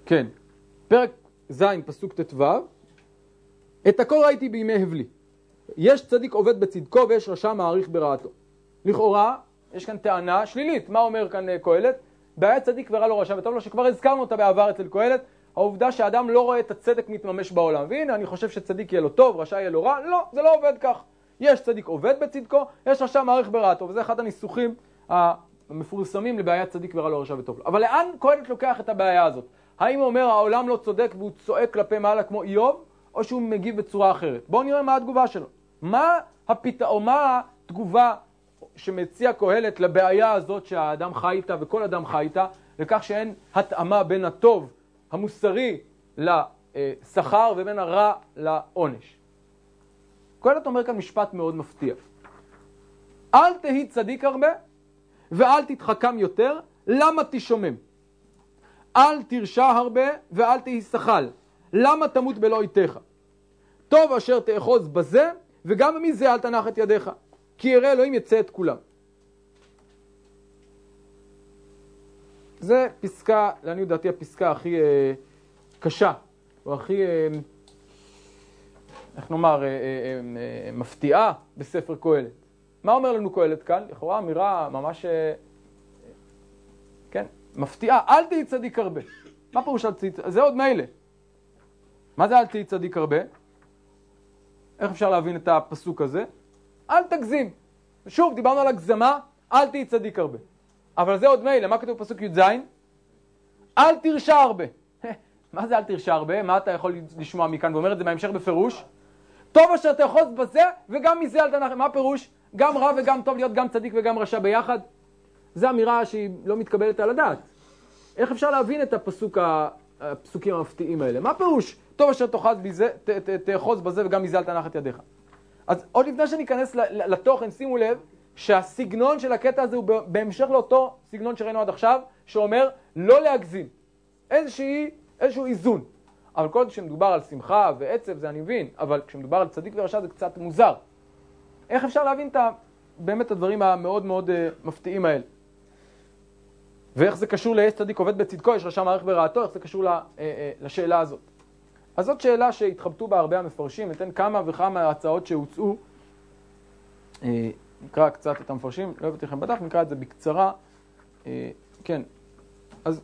כן, פרק ז', פסוק ט"ו, את הכל ראיתי בימי הבלי. יש צדיק עובד בצדקו ויש רשע מעריך ברעתו. לכאורה, יש כאן טענה שלילית. מה אומר כאן אה, קהלת? בעיה צדיק ורע לו רשע וטוב לו, שכבר הזכרנו אותה בעבר אצל קהלת, העובדה שאדם לא רואה את הצדק מתממש בעולם. והנה, אני חושב שצדיק יהיה לו טוב, רשע יהיה לו רע. לא, זה לא עובד כך. יש צדיק עובד בצדקו, יש רשע מעריך ברעתו, וזה אחד הניסוחים המפורסמים לבעיית צדיק ורע לו רשע וטוב לו. אבל לאן קהלת לוקח את הבעיה הזאת? האם הוא אומר העולם לא צודק והוא צועק כלפי מעלה כמו איוב, או שהוא מגיב בצורה אחרת? בואו נראה מה התגובה שלו. מה הפתאום, מה התגובה שמציע קהלת לבעיה הזאת שהאדם חי איתה וכל אדם חי איתה, לכך שאין התאמה בין הטוב המוסרי לשכר ובין הרע לעונש. קהלת אומר כאן משפט מאוד מפתיע. אל תהי צדיק הרבה ואל תתחכם יותר, למה תשומם? אל תרשע הרבה ואל תהי שחל, למה תמות בלא איתך? טוב אשר תאחוז בזה וגם מזה אל תנח את ידיך, כי ירא אלוהים יצא את כולם. זה פסקה, לעניות דעתי הפסקה הכי אה, קשה, או הכי, אה, איך נאמר, אה, אה, אה, מפתיעה בספר קהלת. מה אומר לנו קהלת כאן? לכאורה אמירה ממש, אה, כן, מפתיעה, אל תהי צדיק הרבה. מה פירוש אל תהי צדיק? זה עוד מילא. מה זה אל תהי צדיק הרבה? איך אפשר להבין את הפסוק הזה? אל תגזים. שוב, דיברנו על הגזמה, אל תהי צדיק הרבה. אבל זה עוד מילא, מה כתוב בפסוק י"ז? אל תרשע הרבה. מה זה אל תרשע הרבה? מה אתה יכול לשמוע מכאן? ואומר את זה בהמשך בפירוש. טוב אשר תאחוז בזה וגם מזה אל תנח... מה הפירוש? גם רע וגם טוב להיות גם צדיק וגם רשע ביחד? זו אמירה שהיא לא מתקבלת על הדעת. איך אפשר להבין את הפסוק, הפסוקים המפתיעים האלה? מה פירוש? טוב אשר תאחז בזה, תאחוז בזה וגם מזה אל תנח את ידיך. אז עוד לפני שניכנס לתוכן, שימו לב שהסגנון של הקטע הזה הוא בהמשך לאותו סגנון שראינו עד עכשיו, שאומר לא להגזים. איזושהי, איזשהו איזון. אבל כל עוד כשמדובר על שמחה ועצב זה אני מבין, אבל כשמדובר על צדיק ורשע זה קצת מוזר. איך אפשר להבין את ה, באמת את הדברים המאוד מאוד uh, מפתיעים האלה? ואיך זה קשור לאיזה צדיק עובד בצדקו, יש רשע מערך ברעתו, איך זה קשור לה, uh, uh, לשאלה הזאת. אז זאת שאלה שהתחבטו בה הרבה המפרשים, ניתן כמה וכמה הצעות שהוצאו. Uh, נקרא קצת את המפרשים, לא הבאתי לכם בדף, נקרא את זה בקצרה. Uh, כן, אז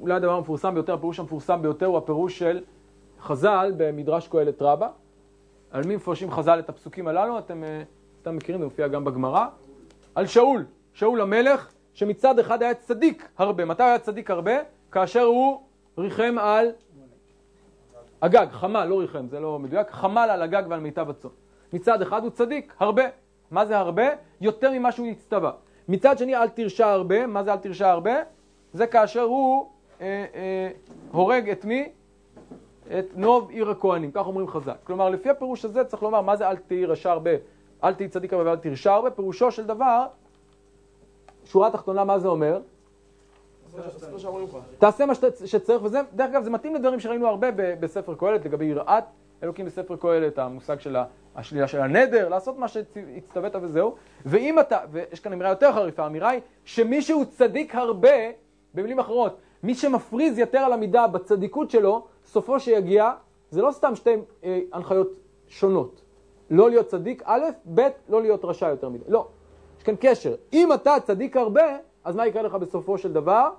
אולי הדבר המפורסם ביותר, הפירוש המפורסם ביותר הוא הפירוש של חז"ל במדרש קהלת רבה. על מי מפרשים חז"ל את הפסוקים הללו? אתם, אה, אתם מכירים, זה מופיע גם בגמרא. על שאול, שאול המלך, שמצד אחד היה צדיק הרבה. מתי היה צדיק הרבה? כאשר הוא ריחם על הגג, חמל, לא ריחם, זה לא מדויק, חמל על הגג ועל מיטב הצאן. מצד אחד הוא צדיק, הרבה. מה זה הרבה? יותר ממה שהוא הצטווה. מצד שני, אל תרשע הרבה. מה זה אל תרשע הרבה? זה כאשר הוא אה, אה, הורג את מי? את נוב עיר הכהנים, כך אומרים חז"ל. כלומר, לפי הפירוש הזה צריך לומר, מה זה אל תהי רשע הרבה, אל תהי צדיק הרבה ואל תרשע הרבה? פירושו של דבר, שורה תחתונה, מה זה אומר? תעשה מה שצריך, וזה, דרך אגב, זה מתאים לדברים שראינו הרבה בספר קהלת, לגבי יראת אלוקים בספר קהלת, המושג של השלילה של הנדר, לעשות מה שהצטווית וזהו. ואם אתה, ויש כאן אמירה יותר חריפה, האמירה היא שמי שהוא צדיק הרבה, במילים אחרות, מי שמפריז יתר על המידה בצדיקות שלו, סופו שיגיע, זה לא סתם שתי אה, הנחיות שונות. לא להיות צדיק א', ב', לא להיות רשע יותר מדי. לא. יש כאן קשר. אם אתה צדיק הרבה, אז מה יקרה לך בסופו של דבר?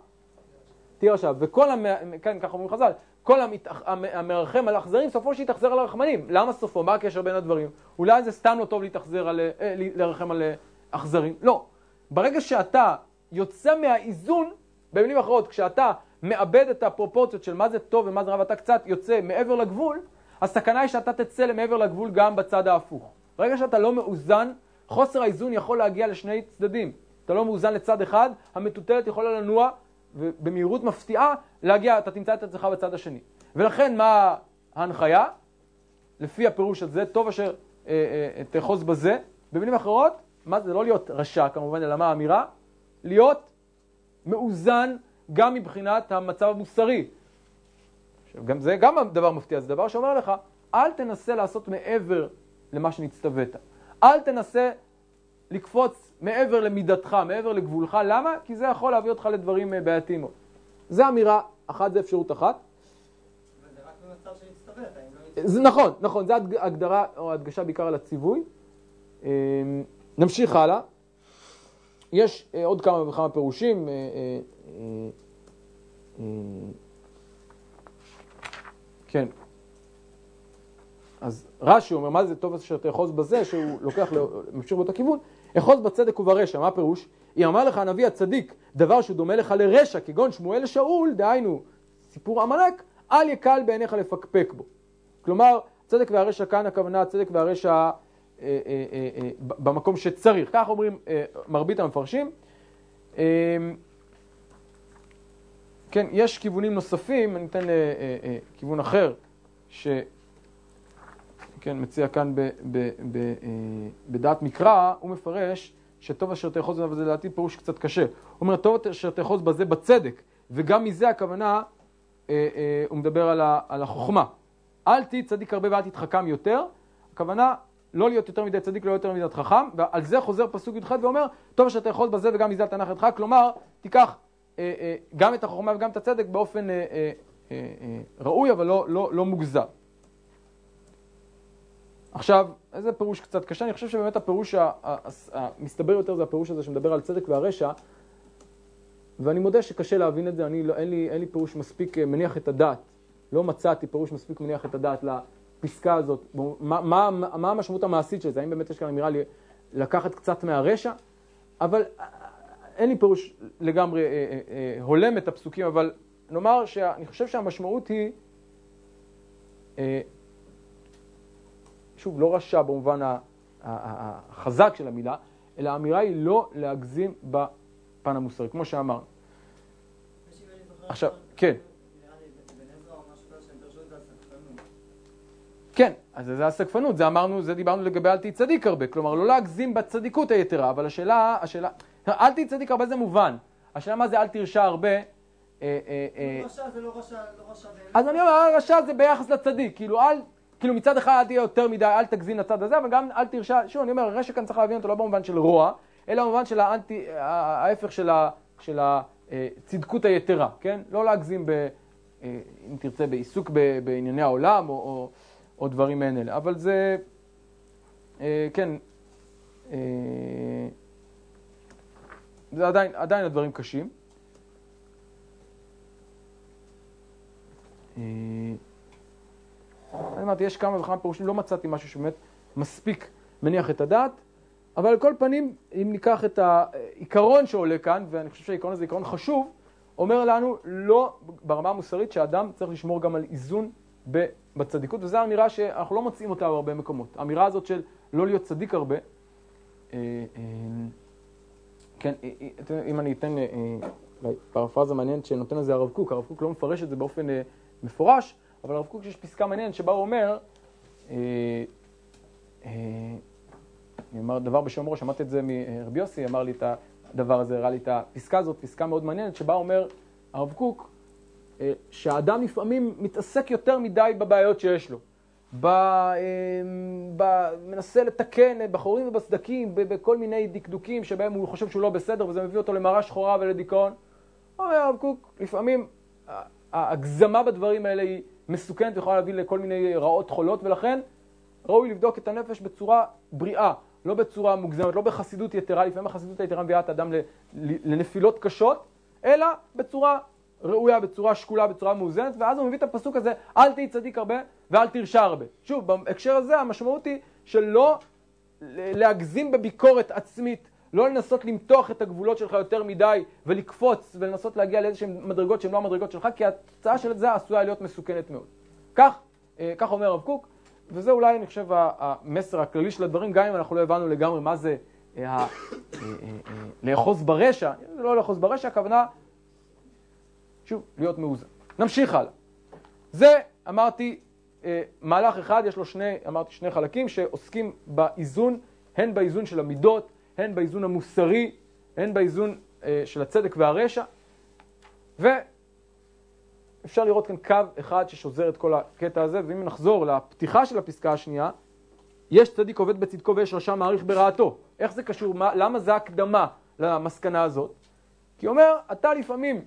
תהיה רשע. וכל, המ... כן, ככה אומרים חז"ל, כל המתח... המרחם על אכזרים, סופו שיתאכזר על הרחמנים. למה סופו? מה הקשר בין הדברים? אולי זה סתם לא טוב להתאכזר על... אה, לרחם על אה, אכזרים? לא. ברגע שאתה יוצא מהאיזון, במילים אחרות, כשאתה מאבד את הפרופורציות של מה זה טוב ומה זה רע ואתה קצת יוצא מעבר לגבול, הסכנה היא שאתה תצא למעבר לגבול גם בצד ההפוך. ברגע שאתה לא מאוזן, חוסר האיזון יכול להגיע לשני צדדים. אתה לא מאוזן לצד אחד, המטוטלת יכולה לנוע ובמהירות מפתיעה להגיע, אתה תמצא את עצמך בצד השני. ולכן מה ההנחיה? לפי הפירוש הזה, טוב אשר אה, אה, תאחוז בזה. במילים אחרות, מה זה לא להיות רשע כמובן, אלא מה האמירה? להיות מאוזן גם מבחינת המצב המוסרי. גם זה גם דבר מפתיע, זה דבר שאומר לך, אל תנסה לעשות מעבר למה שנצטווית. אל תנסה לקפוץ מעבר למידתך, מעבר לגבולך. למה? כי זה יכול להביא אותך לדברים אה, בעייתיים מאוד. זו אמירה אחת, זו אפשרות אחת. זה רק במצב נכון, נכון, זו הגדרה או הדגשה בעיקר על הציווי. אמ, נמשיך הלאה. יש אה, עוד כמה וכמה פירושים. אה, כן. אז רש"י אומר, מה זה טוב אשר תאחוז בזה, שהוא לוקח, ממשיך באותו כיוון, אחוז בצדק וברשע, מה הפירוש? אם אמר לך הנביא הצדיק דבר שהוא דומה לך לרשע, כגון שמואל לשאול, דהיינו סיפור עמלק, אל יקל בעיניך לפקפק בו. כלומר, צדק והרשע כאן הכוונה הצדק והרשע אה, אה, אה, אה, במקום שצריך. כך אומרים אה, מרבית המפרשים. אה, כן, יש כיוונים נוספים, אני אתן אה, אה, אה, כיוון אחר, ש... כן, מציע כאן ב, ב, ב, אה, בדעת מקרא, הוא מפרש שטוב אשר תאחוז בזה, לדעתי פירוש קצת קשה. הוא אומר, טוב אשר תאחוז בזה בצדק, וגם מזה הכוונה, אה, אה, הוא מדבר על, ה, על החוכמה. אל תהי צדיק הרבה ואל תתחכם יותר, הכוונה לא להיות יותר מדי צדיק, לא יותר מדי חכם, ועל זה חוזר פסוק י"ח ואומר, טוב אשר תאחוז בזה וגם מזה התנ"ך ידך, כלומר, תיקח אה, אה, גם את החוכמה וגם את הצדק באופן אה, ראוי, אבל לא, לא, לא מוגזר. עכשיו, איזה פירוש קצת קשה? אני חושב שבאמת הפירוש המסתבר יותר זה הפירוש הזה שמדבר על צדק והרשע, ואני מודה שקשה להבין את זה, אני לא, אין, לי, אין לי פירוש מספיק מניח את הדעת. לא מצאתי פירוש מספיק מניח את הדעת לפסקה הזאת. מה, מה, מה המשמעות המעשית של זה? האם באמת יש כאן אמירה לקחת קצת מהרשע? אבל אין לי פירוש לגמרי אה, אה, אה, הולם את הפסוקים, אבל נאמר שאני חושב שהמשמעות היא, אה, שוב, לא רשע במובן החזק של המילה, אלא האמירה היא לא להגזים בפן המוסרי, כמו שאמרנו. עכשיו, כן. כן, אז זה הסגפנות, זה אמרנו, זה דיברנו לגבי אל תהי צדיק הרבה, כלומר לא להגזים בצדיקות היתרה, אבל השאלה, השאלה, אל תהי צדיק הרבה זה מובן, השאלה מה זה אל תרשע הרבה, אה, אה, אה, רשע זה לא רשע, לא רשע. אז אני אומר, רשע זה ביחס לצדיק, כאילו אל, כאילו מצד אחד אל תהיה יותר מדי, אל תגזים לצד הזה, אבל גם אל תרשע, שוב אני אומר, הרשע כאן צריך להבין אותו לא במובן של רוע, אלא במובן של האנטי, ההפך של הצדקות היתרה, כן? לא להגזים ב... אם תרצה, בעיסוק בענייני העולם, או, או, או דברים מעין אלה. אבל זה, אה, כן, אה, זה עדיין, עדיין הדברים קשים. אני אמרתי, יש כמה וכמה פירושים, לא מצאתי משהו שבאמת מספיק מניח את הדעת, אבל על כל פנים, אם ניקח את העיקרון שעולה כאן, ואני חושב שהעיקרון הזה עיקרון חשוב, אומר לנו לא ברמה המוסרית שאדם צריך לשמור גם על איזון בצדיקות, וזו אמירה שאנחנו לא מוצאים אותה בהרבה מקומות. האמירה הזאת של לא להיות צדיק הרבה, אה, אה, כן, אה, אם אני אתן פרפרזה מעניינת שנותן לזה הרב קוק, הרב קוק לא מפרש את זה באופן מפורש, אבל הרב קוק יש פסקה מעניינת שבה הוא אומר, אני אומר דבר ראש, שמעתי את זה מרבי יוסי, אמר לי את הדבר הזה, הראה לי את הפסקה הזאת, פסקה מאוד מעניינת, שבה אומר הרב קוק, אה, שהאדם לפעמים מתעסק יותר מדי בבעיות שיש לו. ב, אה, ב, מנסה לתקן בחורים ובסדקים, בכל מיני דקדוקים שבהם הוא חושב שהוא לא בסדר וזה מביא אותו למראה שחורה ולדיכאון. אומר הרב קוק, לפעמים ההגזמה בדברים האלה היא מסוכנת ויכולה להביא לכל מיני רעות חולות ולכן ראוי לבדוק את הנפש בצורה בריאה, לא בצורה מוגזמת, לא בחסידות יתרה, לפעמים החסידות היתרה מביאה את האדם לנפילות קשות, אלא בצורה ראויה, בצורה שקולה, בצורה מאוזנת, ואז הוא מביא את הפסוק הזה, אל תהי צדיק הרבה ואל תרשע הרבה. שוב, בהקשר הזה המשמעות היא שלא להגזים בביקורת עצמית, לא לנסות למתוח את הגבולות שלך יותר מדי ולקפוץ ולנסות להגיע לאיזשהן מדרגות שהן לא המדרגות שלך, כי התוצאה של זה עשויה להיות מסוכנת מאוד. כך, אה, כך אומר הרב קוק, וזה אולי, אני חושב, המסר הכללי של הדברים, גם אם אנחנו לא הבנו לגמרי מה זה אה, אה, לאחוז ברשע, לא לאחוז ברשע, הכוונה שוב, להיות מאוזן. נמשיך הלאה. זה, אמרתי, מהלך אחד, יש לו שני, אמרתי, שני חלקים שעוסקים באיזון, הן באיזון של המידות, הן באיזון המוסרי, הן באיזון אה, של הצדק והרשע. ואפשר לראות כאן קו אחד ששוזר את כל הקטע הזה, ואם נחזור לפתיחה של הפסקה השנייה, יש צדיק עובד בצדקו ויש רשע מעריך ברעתו. איך זה קשור? מה, למה זה הקדמה למסקנה הזאת? כי אומר, אתה לפעמים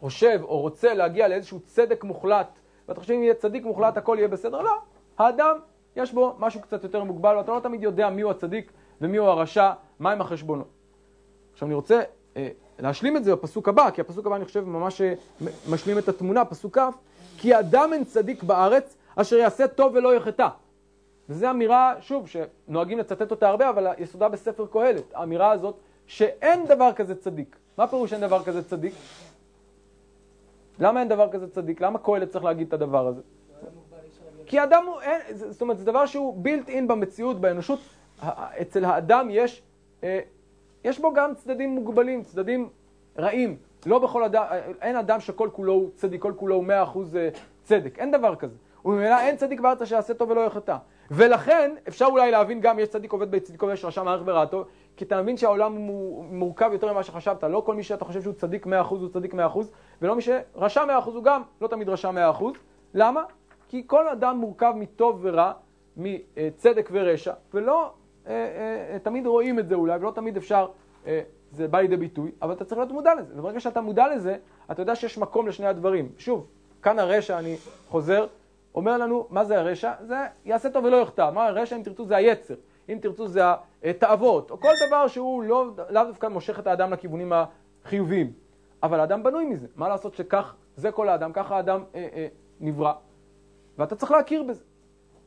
חושב או רוצה להגיע לאיזשהו צדק מוחלט, ואתה חושב אם יהיה צדיק מוחלט הכל יהיה בסדר, לא. האדם, יש בו משהו קצת יותר מוגבל, ואתה לא תמיד יודע מיהו הצדיק ומיהו הרשע, מהם החשבונות. עכשיו אני רוצה אה, להשלים את זה בפסוק הבא, כי הפסוק הבא אני חושב ממש אה, משלים את התמונה, פסוק כ', כי אדם אין צדיק בארץ אשר יעשה טוב ולא יחטא. וזו אמירה, שוב, שנוהגים לצטט אותה הרבה, אבל יסודה בספר קהלת, האמירה הזאת שאין דבר כזה צדיק. מה פירוש אין דבר כזה צדיק? למה אין דבר כזה צדיק? למה קהלת צריך להגיד את הדבר הזה? כי אדם הוא, אין, זאת אומרת, זה דבר שהוא בילט אין במציאות, באנושות. אצל האדם יש, אה, יש בו גם צדדים מוגבלים, צדדים רעים. לא בכל אדם, אין אדם שכל כולו הוא צדיק, כל כולו הוא מאה אחוז אה, צדק. אין דבר כזה. וממילא אין צדיק בארץ שיעשה טוב ולא יחטא. ולכן אפשר אולי להבין גם, יש צדיק עובד בצדקו ויש רשע מערך ברעתו, כי אתה מבין שהעולם הוא מורכב יותר ממה שחשבת. לא כל מי שאתה חושב שהוא צדיק 100% הוא צדיק 100%, ולא מי שרשע 100% הוא גם לא תמיד רשע 100%. למה? כי כל אדם מורכב מטוב ורע, מצדק ורשע, ולא אה, אה, תמיד רואים את זה אולי, ולא תמיד אפשר, אה, זה בא לידי ביטוי, אבל אתה צריך להיות מודע לזה. וברגע שאתה מודע לזה, אתה יודע שיש מקום לשני הדברים. שוב, כאן הרשע, אני חוזר, אומר לנו, מה זה הרשע? זה יעשה טוב ולא יחטא. מה הרשע, אם תרצו, זה היצר. אם תרצו, זה התאוות, או כל דבר שהוא לא, לאו דווקא מושך את האדם לכיוונים החיוביים. אבל האדם בנוי מזה. מה לעשות שכך, זה כל האדם, ככה האדם אה, אה, נברא. ואתה צריך להכיר בזה.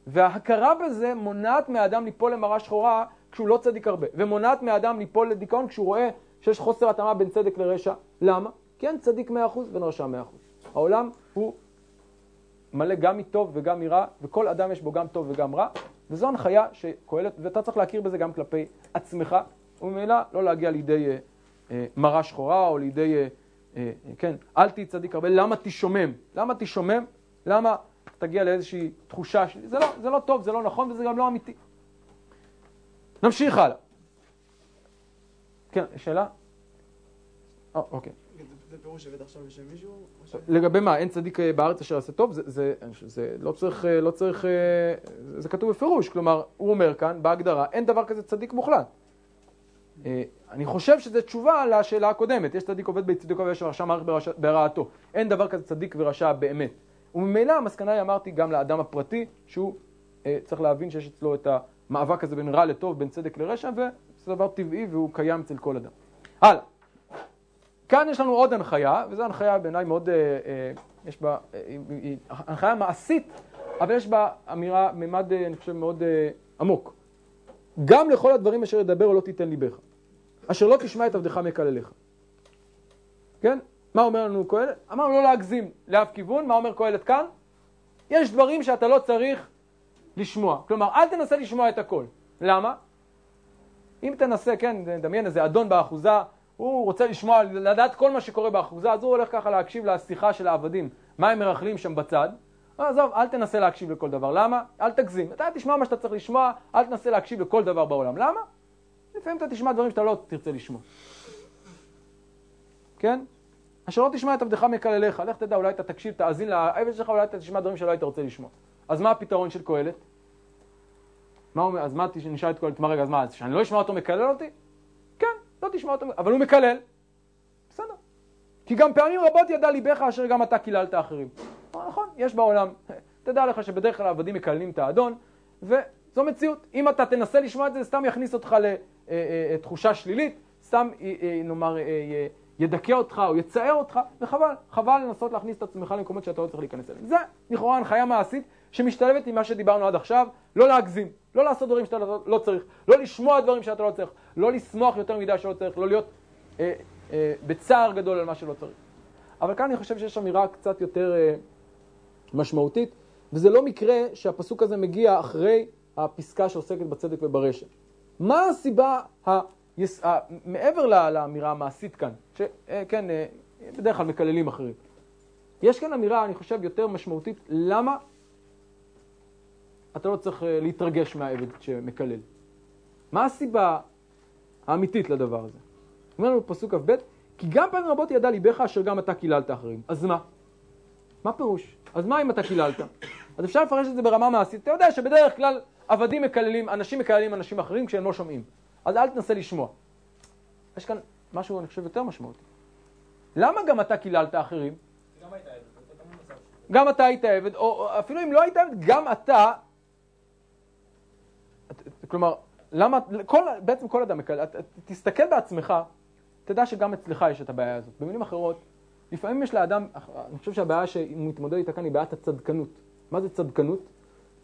וההכרה בזה מונעת מהאדם ליפול למראה שחורה כשהוא לא צדיק הרבה, ומונעת מהאדם ליפול לדיכאון כשהוא רואה שיש חוסר התאמה בין צדק לרשע. למה? כי אין צדיק 100% ואין רשע 100%. העולם הוא מלא גם מטוב וגם מרע, וכל אדם יש בו גם טוב וגם רע, וזו הנחיה שקהלת, ואתה צריך להכיר בזה גם כלפי עצמך, וממילא לא להגיע לידי אה, אה, מרה שחורה או לידי, אה, אה, כן, אל תהי צדיק הרבה, למה תשומם? למה תשומם? למה תגיע לאיזושהי תחושה, ש... זה, לא, זה לא טוב, זה לא נכון וזה גם לא אמיתי. נמשיך הלאה. כן, שאלה? אה, אוקיי. זה פירוש הבאת עכשיו בשם מישהו? או לגבי מה, אין צדיק אה, בארץ אשר יעשה טוב, זה, זה, זה לא צריך, אה, לא צריך, זה כתוב בפירוש, כלומר, הוא אומר כאן, בהגדרה, אין דבר כזה צדיק מוחלט. אני חושב שזו תשובה לשאלה הקודמת, יש צדיק עובד בצדיקו ויש רשע מערכת ברעתו. אין דבר כזה צדיק ורשע באמת. וממילא המסקנה היא, אמרתי, גם לאדם הפרטי, שהוא אה, צריך להבין שיש אצלו את המאבק הזה בין רע לטוב, בין צדק לרשע, וזה דבר טבעי והוא קיים אצל כל אדם. הלאה. כאן יש לנו עוד הנחיה, וזו הנחיה בעיניי מאוד, אה, אה, יש בה, אה, היא- היא הנחיה מעשית, אבל יש בה אמירה, מימד, אה, אני חושב, מאוד אה, עמוק. גם לכל הדברים אשר ידבר או לא תיתן ליבך, אשר לא תשמע את עבדך מקלליך. כן? מה אומר לנו קהלת? אמרנו לא להגזים לאף כיוון, מה אומר קהלת כאן? יש דברים שאתה לא צריך לשמוע. כלומר, אל תנסה לשמוע את הכל. למה? אם תנסה, כן, דמיין איזה אדון באחוזה, הוא רוצה לשמוע, לדעת כל מה שקורה באחוזה, אז הוא הולך ככה להקשיב לשיחה של העבדים, מה הם מרכלים שם בצד. עזוב, אל תנסה להקשיב לכל דבר. למה? אל תגזים. אתה תשמע מה שאתה צריך לשמוע, אל תנסה להקשיב לכל דבר בעולם. למה? לפעמים אתה תשמע דברים שאתה לא תרצה לשמוע. כן? אשר לא תשמע את עבדך מקלליך, לך תדע, אולי אתה תקשיב, תאזין לעבד שלך, אולי אתה תשמע דברים שלא היית רוצה לשמוע. אז מה הפתרון של קהלת? מה הוא אומר? אז מה, נשאל את קהלת, מה רגע, אז מה, שאני לא אשמע אותו מקלל אותי? כן, לא תשמע אותו, אבל הוא מקלל. בסדר. כי גם פעמים רבות ידע ליבך אשר גם אתה קיללת אחרים. אה, נכון, יש בעולם. תדע לך שבדרך כלל העבדים מקללים את האדון, וזו מציאות. אם אתה תנסה לשמוע את זה, זה סתם יכניס אותך לתחושה שלילית, סתם, אה, אה, נאמר, אה, אה, ידכא אותך או יצער אותך, וחבל, חבל לנסות להכניס את עצמך למקומות שאתה לא צריך להיכנס אליהם. זה לכאורה הנחיה מעשית שמשתלבת עם מה שדיברנו עד עכשיו, לא להגזים, לא לעשות דברים שאתה לא, לא צריך, לא לשמוע דברים שאתה לא צריך, לא לשמוח יותר מדי שלא צריך, לא להיות אה, אה, בצער גדול על מה שלא צריך. אבל כאן אני חושב שיש אמירה קצת יותר אה, משמעותית, וזה לא מקרה שהפסוק הזה מגיע אחרי הפסקה שעוסקת בצדק וברשת. מה הסיבה, ה... יס... ה... מעבר לאמירה המעשית כאן, שכן, אה, בדרך כלל מקללים אחרים. יש כאן אמירה, אני חושב, יותר משמעותית, למה אתה לא צריך אה, להתרגש מהעבד שמקלל. מה הסיבה האמיתית לדבר הזה? אומר לנו פסוק כ"ב, כי גם פעמים רבות ידע ליבך אשר גם אתה קיללת אחרים. אז מה? מה פירוש? אז מה אם אתה קיללת? אז אפשר לפרש את זה ברמה מעשית. אתה יודע שבדרך כלל עבדים מקללים, אנשים מקללים אנשים אחרים כשהם לא שומעים. אז אל תנסה לשמוע. יש כאן משהו, אני חושב, יותר משמעותי. למה גם אתה קיללת אחרים? גם עבד, אתה גם היית עבד, או אפילו אם לא היית עבד, גם אתה... כלומר, למה, כל, בעצם כל אדם מקלל, תסתכל בעצמך, תדע שגם אצלך יש את הבעיה הזאת. במילים אחרות, לפעמים יש לאדם, אני חושב שהבעיה שהוא מתמודד איתה כאן היא בעיית הצדקנות. מה זה צדקנות?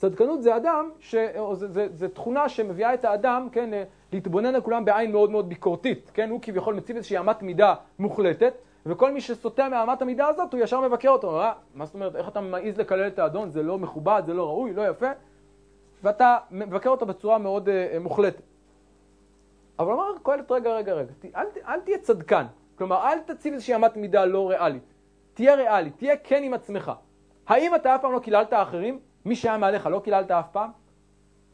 צדקנות זה אדם, ש... זה, זה, זה תכונה שמביאה את האדם, כן, אה, להתבונן על כולם בעין מאוד מאוד ביקורתית, כן, הוא כביכול מציב איזושהי אמת מידה מוחלטת, וכל מי שסוטה מאמת המידה הזאת, הוא ישר מבקר אותו, אה, מה זאת אומרת, איך אתה מעז לקלל את האדון, זה לא מכובד, זה לא ראוי, לא יפה, ואתה מבקר אותו בצורה מאוד אה, אה, מוחלטת. אבל אמר קהלת, רגע, רגע, רגע, ת- אל, אל תהיה צדקן, כלומר, אל תציב איזושהי אמת מידה לא ריאלית, תהיה ריאלי, תהיה כן עם עצמך. האם אתה אף פעם לא קיללת אחרים? מי שהיה מעליך לא קיללת אף פעם?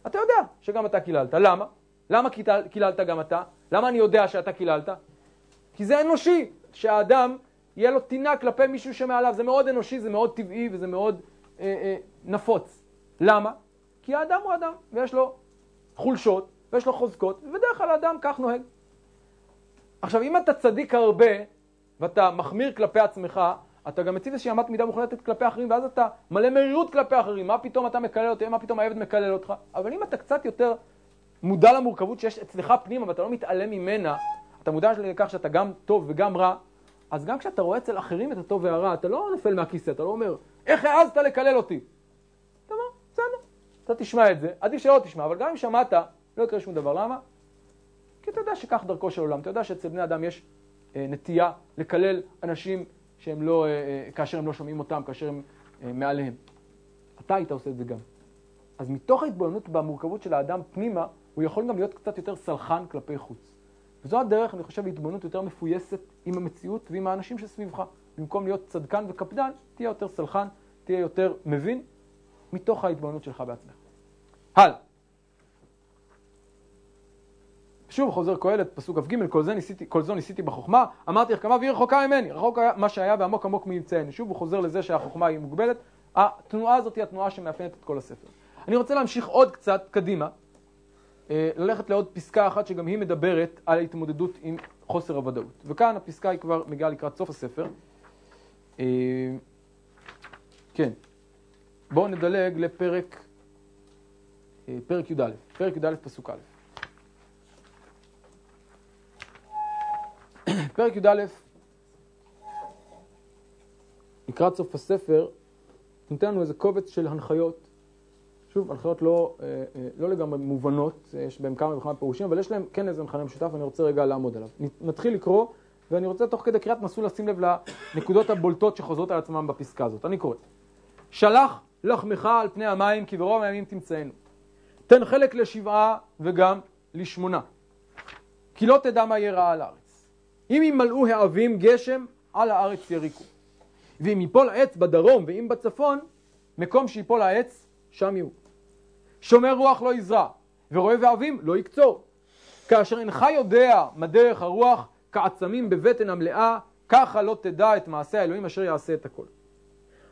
אתה יודע שגם אתה קיללת. למה? למה קילל- קיללת גם אתה? למה אני יודע שאתה קיללת? כי זה אנושי, שהאדם יהיה לו טינה כלפי מישהו שמעליו. זה מאוד אנושי, זה מאוד טבעי וזה מאוד אה, אה, נפוץ. למה? כי האדם הוא אדם, ויש לו חולשות, ויש לו חוזקות, ובדרך כלל האדם כך נוהג. עכשיו, אם אתה צדיק הרבה, ואתה מחמיר כלפי עצמך, אתה גם מציב איזושהי אמת מידה מוחלטת כלפי אחרים, ואז אתה מלא מרירות כלפי אחרים. מה פתאום אתה מקלל אותי? מה פתאום העבד מקלל אותך? אבל אם אתה קצת יותר מודע למורכבות שיש אצלך פנימה, ואתה לא מתעלם ממנה, אתה מודע לכך שאתה גם טוב וגם רע, אז גם כשאתה רואה אצל אחרים את הטוב והרע, אתה לא נופל מהכיסא, אתה לא אומר, איך העזת לקלל אותי? אתה אומר, בסדר, אתה תשמע את זה, עדיף שלא תשמע, אבל גם אם שמעת, לא יקרה שום דבר. למה? כי אתה יודע שכך דרכו של עולם, אתה יודע שאצל בני אדם יש אה, נטייה לקלל אנשים שהם לא, אה, אה, כאשר הם לא שומעים אותם, כאשר הם אה, מעליהם. אתה היית עושה את זה גם. אז מתוך ההתבוננות במורכבות של האדם פנימה, הוא יכול גם להיות קצת יותר סלחן כלפי חוץ. וזו הדרך, אני חושב, להתבוננות יותר מפויסת עם המציאות ועם האנשים שסביבך. במקום להיות צדקן וקפדן, תהיה יותר סלחן, תהיה יותר מבין, מתוך ההתבוננות שלך בעצמך. הלאה. שוב חוזר קהלת, פסוק כ"ג, כל, כל זו ניסיתי בחוכמה, אמרתי לך כמה והיא רחוקה ממני, רחוק מה שהיה ועמוק עמוק מנמצאנו. שוב הוא חוזר לזה שהחוכמה היא מוגבלת, התנועה הזאת היא התנועה שמאפיינת את כל הספר. אני רוצה להמשיך עוד קצת קדימה, אה, ללכת לעוד פסקה אחת שגם היא מדברת על ההתמודדות עם חוסר הוודאות. וכאן הפסקה היא כבר מגיעה לקראת סוף הספר. אה, כן, בואו נדלג לפרק אה, פרק י"א, פרק י"א פסוק א'. פרק י"א, לקראת סוף הספר, נותן לנו איזה קובץ של הנחיות. שוב, הנחיות לא, אה, אה, לא לגמרי מובנות, יש בהם כמה וכמה פירושים, אבל יש להם כן איזה מכנה משותף, ואני רוצה רגע לעמוד עליו. נתחיל לקרוא, ואני רוצה תוך כדי קריאת מסלול לשים לב לנקודות הבולטות שחוזרות על עצמם בפסקה הזאת. אני קורא. שלח לחמך על פני המים, כי ברוב הימים תמצאנו. תן חלק לשבעה וגם לשמונה. כי לא תדע מה יהיה רע על הארץ. אם ימלאו העבים גשם, על הארץ יריקו. ואם ייפול העץ בדרום ואם בצפון, מקום שיפול העץ, שם יהיו. שומר רוח לא יזרע, ורואה ועבים לא יקצור. כאשר אינך יודע מה דרך הרוח, כעצמים בבטן המלאה, ככה לא תדע את מעשה האלוהים אשר יעשה את הכל.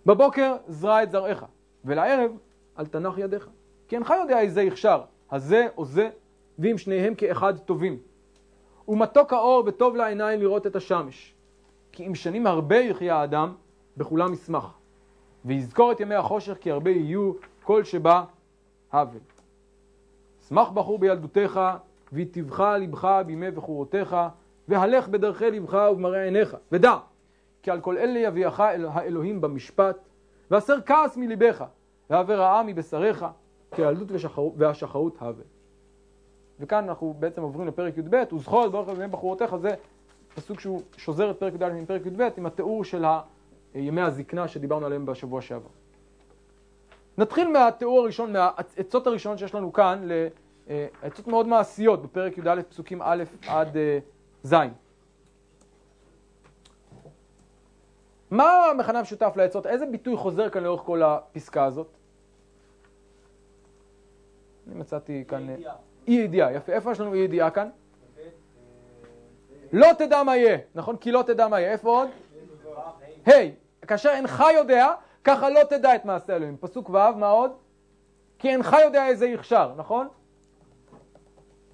בבוקר זרע את זרעך, ולערב אל תנח ידיך. כי אינך יודע איזה יכשר, הזה או זה, ואם שניהם כאחד טובים. ומתוק האור וטוב לעיניים לראות את השמש. כי אם שנים הרבה יחיה האדם, בכולם ישמח. ויזכור את ימי החושך כי הרבה יהיו כל שבא הבל. שמח בחור בילדותך, ויטיבך לבך בימי בחורותיך, והלך בדרכי לבך ובמראה עיניך. ודע, כי על כל אלה יביאך אל האלוהים במשפט, והסר כעס מלבך, והעבר רעה מבשריך, כי הילדות והשחרות הווה. וכאן אנחנו בעצם עוברים לפרק י"ב, וזכור את ברוך בימי בחורותיך, זה פסוק שהוא שוזר את פרק י"ד מפרק י"ב עם התיאור של ימי הזקנה שדיברנו עליהם בשבוע שעבר. נתחיל מהתיאור הראשון, מהעצות הראשונות שיש לנו כאן, לעצות מאוד מעשיות בפרק י"א פסוקים א' עד אה, ז'. מה המכנה המשותף לעצות? איזה ביטוי חוזר כאן לאורך כל הפסקה הזאת? אני מצאתי כאן... אי ידיעה, יפה. איפה יש לנו אי ידיעה כאן? לא תדע מה יהיה, נכון? כי לא תדע מה יהיה. איפה עוד? היי, כאשר אינך יודע, ככה לא תדע את מעשה אלוהים. פסוק ו', מה עוד? כי אינך יודע איזה יכשר, נכון?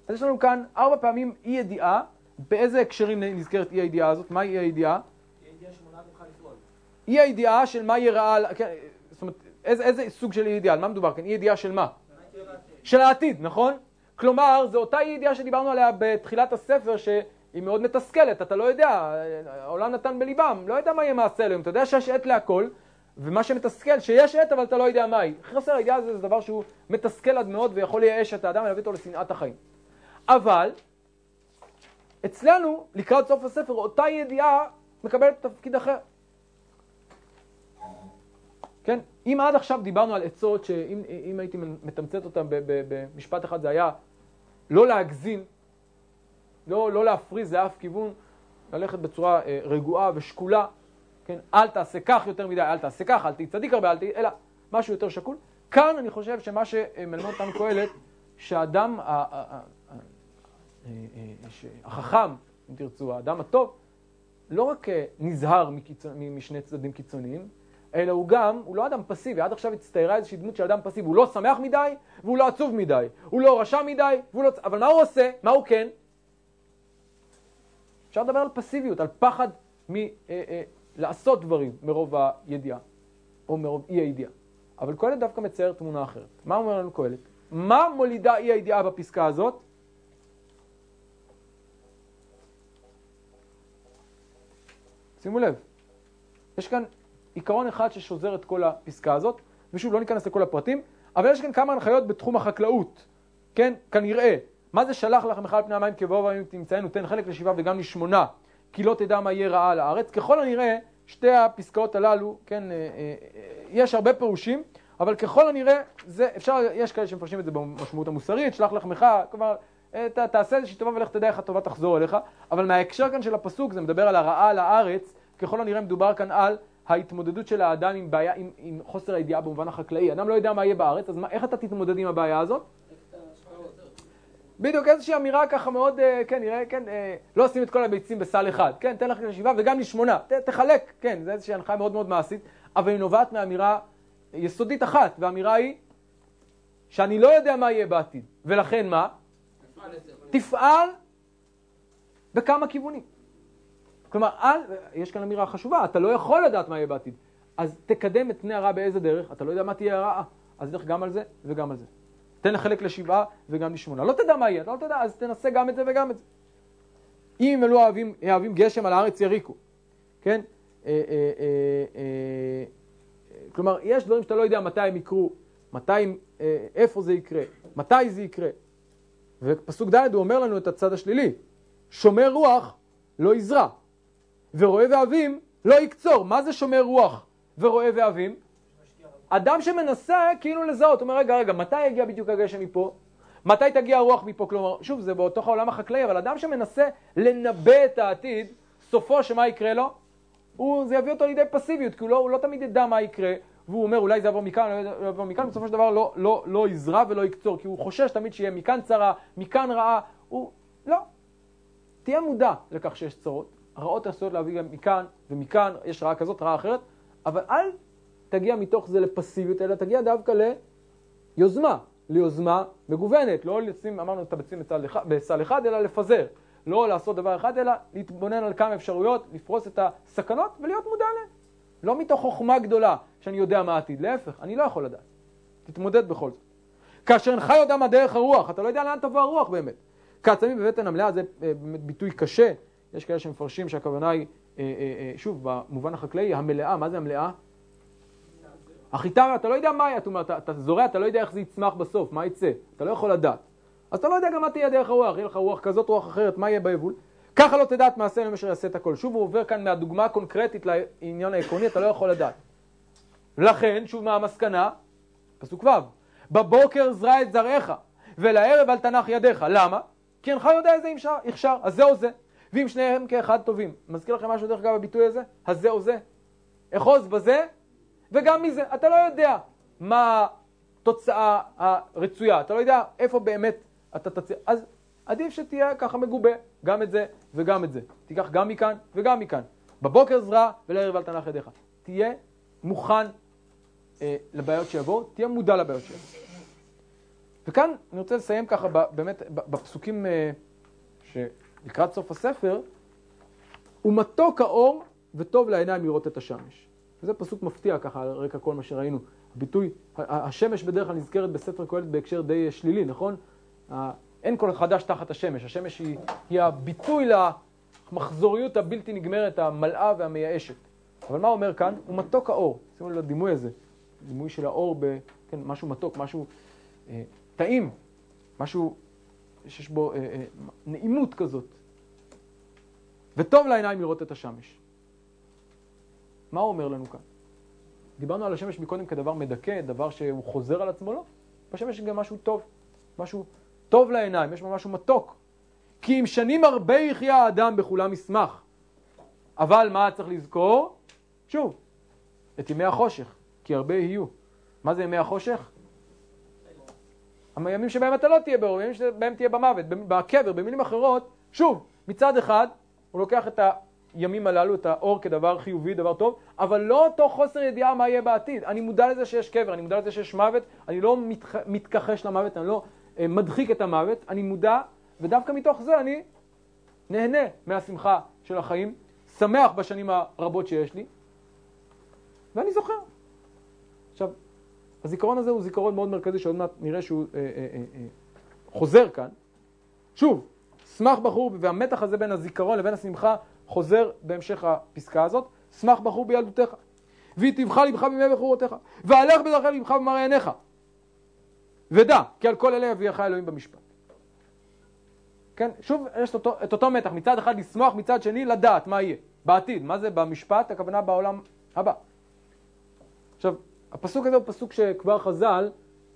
אז יש לנו כאן ארבע פעמים אי ידיעה. באיזה הקשרים נזכרת אי הידיעה הזאת? מהי אי הידיעה? אי הידיעה של מה יראה, כן, זאת אומרת, איזה סוג של אי ידיעה? על מה מדובר כאן? אי ידיעה של מה? של העתיד, נכון? כלומר, זו אותה ידיעה שדיברנו עליה בתחילת הספר, שהיא מאוד מתסכלת, אתה לא יודע, העולם נתן בליבם, לא יודע מה יהיה מעשה אלוהים, אתה יודע שיש עת להכל, ומה שמתסכל, שיש עת אבל אתה לא יודע מהי. חסר הידיעה הזה זה דבר שהוא מתסכל עד מאוד ויכול לייאש את האדם ולהביא אותו לשנאת החיים. אבל, אצלנו, לקראת סוף הספר, אותה ידיעה מקבלת תפקיד אחר. כן? אם עד עכשיו דיברנו על עצות שאם הייתי מתמצת אותן במשפט אחד זה היה לא להגזים, לא, לא להפריז לאף כיוון, ללכת בצורה אה, רגועה ושקולה, כן? אל תעשה כך יותר מדי, אל תעשה כך, אל תהי צדיק הרבה, אל תהי, אלא משהו יותר שקול. כאן אני חושב שמה שמלמד אותנו קהלת, שהאדם אה, אה, החכם, אם תרצו, האדם הטוב, לא רק נזהר משני צדדים קיצוניים, אלא הוא גם, הוא לא אדם פסיבי, עד עכשיו הצטיירה איזושהי דמות של אדם פסיבי, הוא לא שמח מדי והוא לא עצוב מדי, הוא לא רשע מדי, לא... אבל מה הוא עושה? מה הוא כן? אפשר לדבר על פסיביות, על פחד מלעשות אה, אה, דברים מרוב הידיעה, או מרוב אי הידיעה. אבל קהלת דווקא מצייר תמונה אחרת. מה אומר לנו קהלת? מה מולידה אי הידיעה בפסקה הזאת? שימו לב, יש כאן עיקרון אחד ששוזר את כל הפסקה הזאת, ושוב, לא ניכנס לכל הפרטים, אבל יש כאן כמה הנחיות בתחום החקלאות, כן? כנראה, מה זה שלח לכם אחד פני המים כבואו והמים תמצאנו, תן חלק לשבעה וגם לשמונה, כי לא תדע מה יהיה רעה על הארץ. ככל הנראה, שתי הפסקאות הללו, כן, אה, אה, יש הרבה פירושים, אבל ככל הנראה, זה, אפשר, יש כאלה שמפרשים את זה במשמעות המוסרית, שלח לחמך, כלומר, אה, ת, תעשה איזושהי טובה ולך תדע איך הטובה תחזור אליך, אבל מההקשר כאן של הפסוק, זה מדבר על הרעה על הארץ, ככל הנראה מדובר כאן על ההתמודדות של האדם עם בעיה, עם, עם חוסר הידיעה במובן החקלאי. אדם לא יודע מה יהיה בארץ, אז מה, איך אתה תתמודד עם הבעיה הזאת? בדיוק, איזושהי אמירה ככה מאוד, אה, כן, נראה, כן, אה, לא שים את כל הביצים בסל אחד, כן, תן לך לשבעה וגם לשמונה, ת, תחלק, כן, זו איזושהי הנחייה מאוד מאוד מעשית, אבל היא נובעת מאמירה יסודית אחת, והאמירה היא שאני לא יודע מה יהיה בעתיד, ולכן מה? תפעל בכמה כיוונים. כלומר, אל, יש כאן אמירה חשובה, אתה לא יכול לדעת מה יהיה בעתיד, אז תקדם את פני הרע באיזה דרך, אתה לא יודע מה תהיה הרעה, אז דרך גם על זה וגם על זה. תן לחלק לשבעה וגם לשמונה. לא תדע מה יהיה, אתה לא תדע, אז תנסה גם את זה וגם את זה. אם הם לא אוהבים, אוהבים גשם על הארץ יריקו, כן? אה, אה, אה, כלומר, יש דברים שאתה לא יודע מתי הם יקרו, מתי, איפה זה יקרה, מתי זה יקרה. ופסוק ד' הוא אומר לנו את הצד השלילי, שומר רוח לא יזרע, ורואה ואבים לא יקצור. מה זה שומר רוח ורואה ואבים? אדם שמנסה כאילו לזהות, אומר רגע, רגע, מתי יגיע בדיוק הגשם מפה? מתי תגיע הרוח מפה? כלומר, שוב, זה בתוך העולם החקלאי, אבל אדם שמנסה לנבא את העתיד, סופו שמה יקרה לו? הוא, זה יביא אותו לידי פסיביות, כי הוא לא, הוא לא תמיד ידע מה יקרה, והוא אומר אולי זה יעבור מכאן, אולי זה יעבור מכאן, בסופו של דבר לא, לא, לא יזרע ולא יקצור, כי הוא חושש תמיד שיהיה מכאן צרה, מכאן רעה, הוא, לא. תהיה מודע לכך שיש צרות, הרעות עשויות להביא גם מכאן ומכאן, יש רעה כזאת, רעה אחרת, אבל אל תגיע מתוך זה לפסיביות, אלא תגיע דווקא ליוזמה, ליוזמה מגוונת, לא לשים, אמרנו את הביצים בסל אחד, אלא לפזר. לא לעשות דבר אחד, אלא להתבונן על כמה אפשרויות, לפרוס את הסכנות ולהיות מודע להן. לא מתוך חוכמה גדולה שאני יודע מה העתיד, להפך, אני לא יכול לדעת. תתמודד בכל זאת. כאשר אינך יודע מה דרך הרוח, אתה לא יודע לאן תבוא הרוח באמת. כעצמים בבטן המלאה זה אה, באמת ביטוי קשה, יש כאלה שמפרשים שהכוונה היא, אה, אה, שוב, במובן החקלאי, המלאה, מה זה המלאה? החיטה, אתה לא יודע מה היא, אתה, אתה זורע, אתה לא יודע איך זה יצמח בסוף, מה יצא, אתה לא יכול לדעת. אז אתה לא יודע גם מה תהיה דרך הרוח, יהיה לך רוח כזאת, רוח אחרת, מה יהיה ביבול? ככה לא תדע את מעשה למה שיעשה את הכל. שוב הוא עובר כאן מהדוגמה הקונקרטית לעניין העקרוני, אתה לא יכול לדעת. לכן, שוב מה המסקנה? פסוק ו' בבוקר זרע את זרעך, ולערב אל תנח ידיך. למה? כי אינך יודע איזה יכשר, אז זה או זה. ואם שניהם כאחד טובים. מזכיר לכם משהו דרך אגב בביטוי הזה? הזה או זה. אחוז בזה וגם מזה. אתה לא יודע מה התוצאה הרצויה, אתה לא יודע איפה באמת אתה תצא. אז עדיף שתהיה ככה מגובה, גם את זה וגם את זה. תיקח גם מכאן וגם מכאן. בבוקר זרע ולערב אל תנח ידיך. תהיה מוכן אה, לבעיות שיבואו, תהיה מודע לבעיות שיבואו. וכאן אני רוצה לסיים ככה באמת בפסוקים אה, שלקראת סוף הספר, ומתוק האור וטוב לעיניים לראות את השמש. וזה פסוק מפתיע ככה על רקע כל מה שראינו. הביטוי, השמש בדרך כלל נזכרת בספר קהלת בהקשר די שלילי, נכון? אין כל חדש תחת השמש, השמש היא, היא הביטוי למחזוריות הבלתי נגמרת, המלאה והמייאשת. אבל מה אומר כאן? הוא מתוק האור. שימו לב לדימוי הזה, דימוי של האור ב... כן, משהו מתוק, משהו אה, טעים, משהו שיש בו אה, אה, נעימות כזאת. וטוב לעיניים לראות את השמש. מה הוא אומר לנו כאן? דיברנו על השמש מקודם כדבר מדכא, דבר שהוא חוזר על עצמו, לא. בשמש יש גם משהו טוב, משהו טוב לעיניים, יש בו משהו מתוק. כי אם שנים הרבה יחיה האדם בכולם ישמח. אבל מה צריך לזכור? שוב, את ימי החושך, כי הרבה יהיו. מה זה ימי החושך? הימים שבהם אתה לא תהיה באור, הימים שבהם תהיה במוות, בקבר, במילים אחרות, שוב, מצד אחד, הוא לוקח את הימים הללו, את האור כדבר חיובי, דבר טוב, אבל לא אותו חוסר ידיעה מה יהיה בעתיד. אני מודע לזה שיש קבר, אני מודע לזה שיש מוות, אני לא מתח... מתכחש למוות, אני לא אה, מדחיק את המוות, אני מודע, ודווקא מתוך זה אני נהנה מהשמחה של החיים, שמח בשנים הרבות שיש לי, ואני זוכר. עכשיו, הזיכרון הזה הוא זיכרון מאוד מרכזי שעוד מעט נראה שהוא אה, אה, אה, אה, חוזר כאן. שוב, שמח בחור, והמתח הזה בין הזיכרון לבין השמחה חוזר בהמשך הפסקה הזאת. שמח בחור בילדותך, והיטיבך לבך בימי בחורותיך, והלך בדרכי לבך במראה עיניך. ודע, כי על כל אלה יביאך אלוהים במשפט. כן, שוב יש אותו, את אותו מתח, מצד אחד לשמוח, מצד שני לדעת מה יהיה, בעתיד. מה זה במשפט? הכוונה בעולם הבא. עכשיו, הפסוק הזה הוא פסוק שכבר חז"ל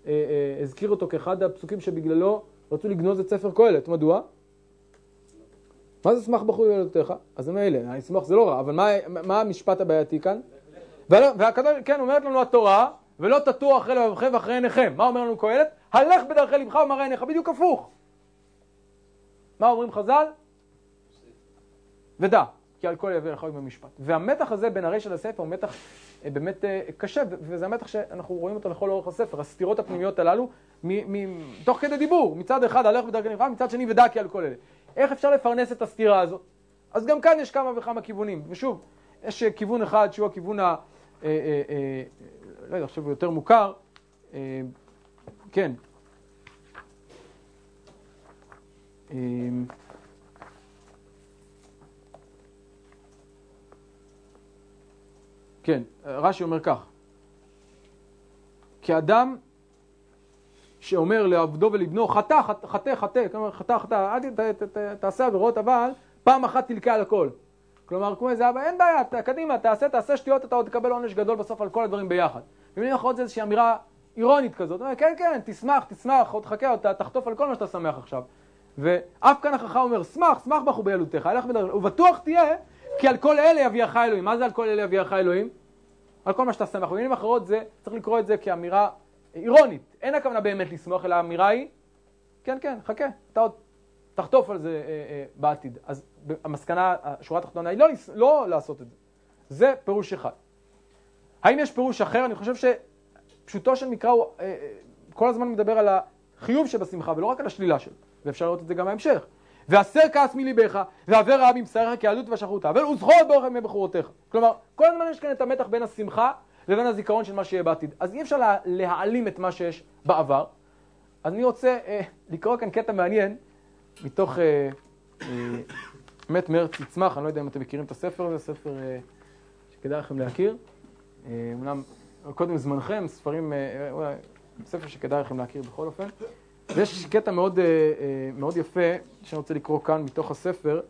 אה, אה, הזכיר אותו כאחד הפסוקים שבגללו רצו לגנוז את ספר קהלת. מדוע? מה זה שמח בחור ילדותיך? אז מילא, לשמוח זה לא רע, אבל מה, מה המשפט הבעייתי כאן? והקדוש, כן, אומרת לנו התורה, ולא תטור אחרי לבבכם ואחרי עיניכם. מה אומר לנו קהלת? הלך בדרכי לבך ומראה עיניך, בדיוק הפוך. מה אומרים חז"ל? ודע, כי על כל יביא לך במשפט. והמתח הזה בין הרשע לספר הוא מתח אה, באמת אה, קשה, וזה המתח שאנחנו רואים אותו לכל אורך הספר, הסתירות הפנימיות הללו, תוך כדי דיבור, מצד אחד הלך בדרכי לבך, מצד שני ודע כי על כל אלה. איך אפשר לפרנס את הסתירה הזאת? אז גם כאן יש כמה וכמה כיוונים, ושוב, יש כיוון אחד שהוא הכיוון ה... אה, אה, אה, לא יודע, עכשיו הוא יותר מוכר, אה, כן. כן, רש"י אומר כך, כאדם שאומר לעבדו ולבנו, חטא, חטא, חטא, כלומר חטא, חטא, אל תעשה עבירות, אבל פעם אחת תלקה על הכל. כלומר, כמו איזה אבא, אין בעיה, קדימה, תעשה, תעשה שטויות, אתה עוד תקבל עונש גדול בסוף על כל הדברים ביחד. במילים אחרות זה איזושהי אמירה אירונית כזאת, כן, כן, תשמח, תשמח, עוד חכה, עוד תחטוף על כל מה שאתה שמח עכשיו. ואף כאן החכם אומר, שמח, שמח בחור בדרך, ובטוח תהיה, כי על כל אלה יביאך אלוהים. מה זה על כל אלה יביאך אלוהים? על כל מה שאתה שמח. במילים אחרות זה, צריך לקרוא את זה כאמירה אירונית. אין הכוונה באמת לשמוח, אלא האמירה היא, כן, כן, חכה, אתה עוד תחטוף על זה אה, אה, בעתיד. אז המסקנה, השורה התחתונה היא לא, לא לעשות את זה. זה פירוש אחד. האם יש פירוש אחר? אני חושב שפשוטו של מקרא הוא אה, אה, כל הזמן מדבר על החיוב שבשמחה ולא רק על השלילה שלו, ואפשר לראות את זה גם בהמשך. והסר כעס מליבך, והעבר רעה מבשריך כיהדות ושחרותה, וזכור את באורך ימי בחורותיך. כלומר, כל הזמן יש כאן את המתח בין השמחה לבין הזיכרון של מה שיהיה בעתיד. אז אי אפשר לה, להעלים את מה שיש בעבר. אז אני רוצה אה, לקרוא כאן קטע מעניין מתוך אה, אה, מת מרץ יצמח, אני לא יודע אם אתם מכירים את הספר הזה, ספר אה, שכדאי לכם להכיר. אה, אומנם קודם זמנכם, ספרים, אה, אולי, ספר שכדאי לכם להכיר בכל אופן. ויש קטע מאוד, מאוד יפה שאני רוצה לקרוא כאן מתוך הספר,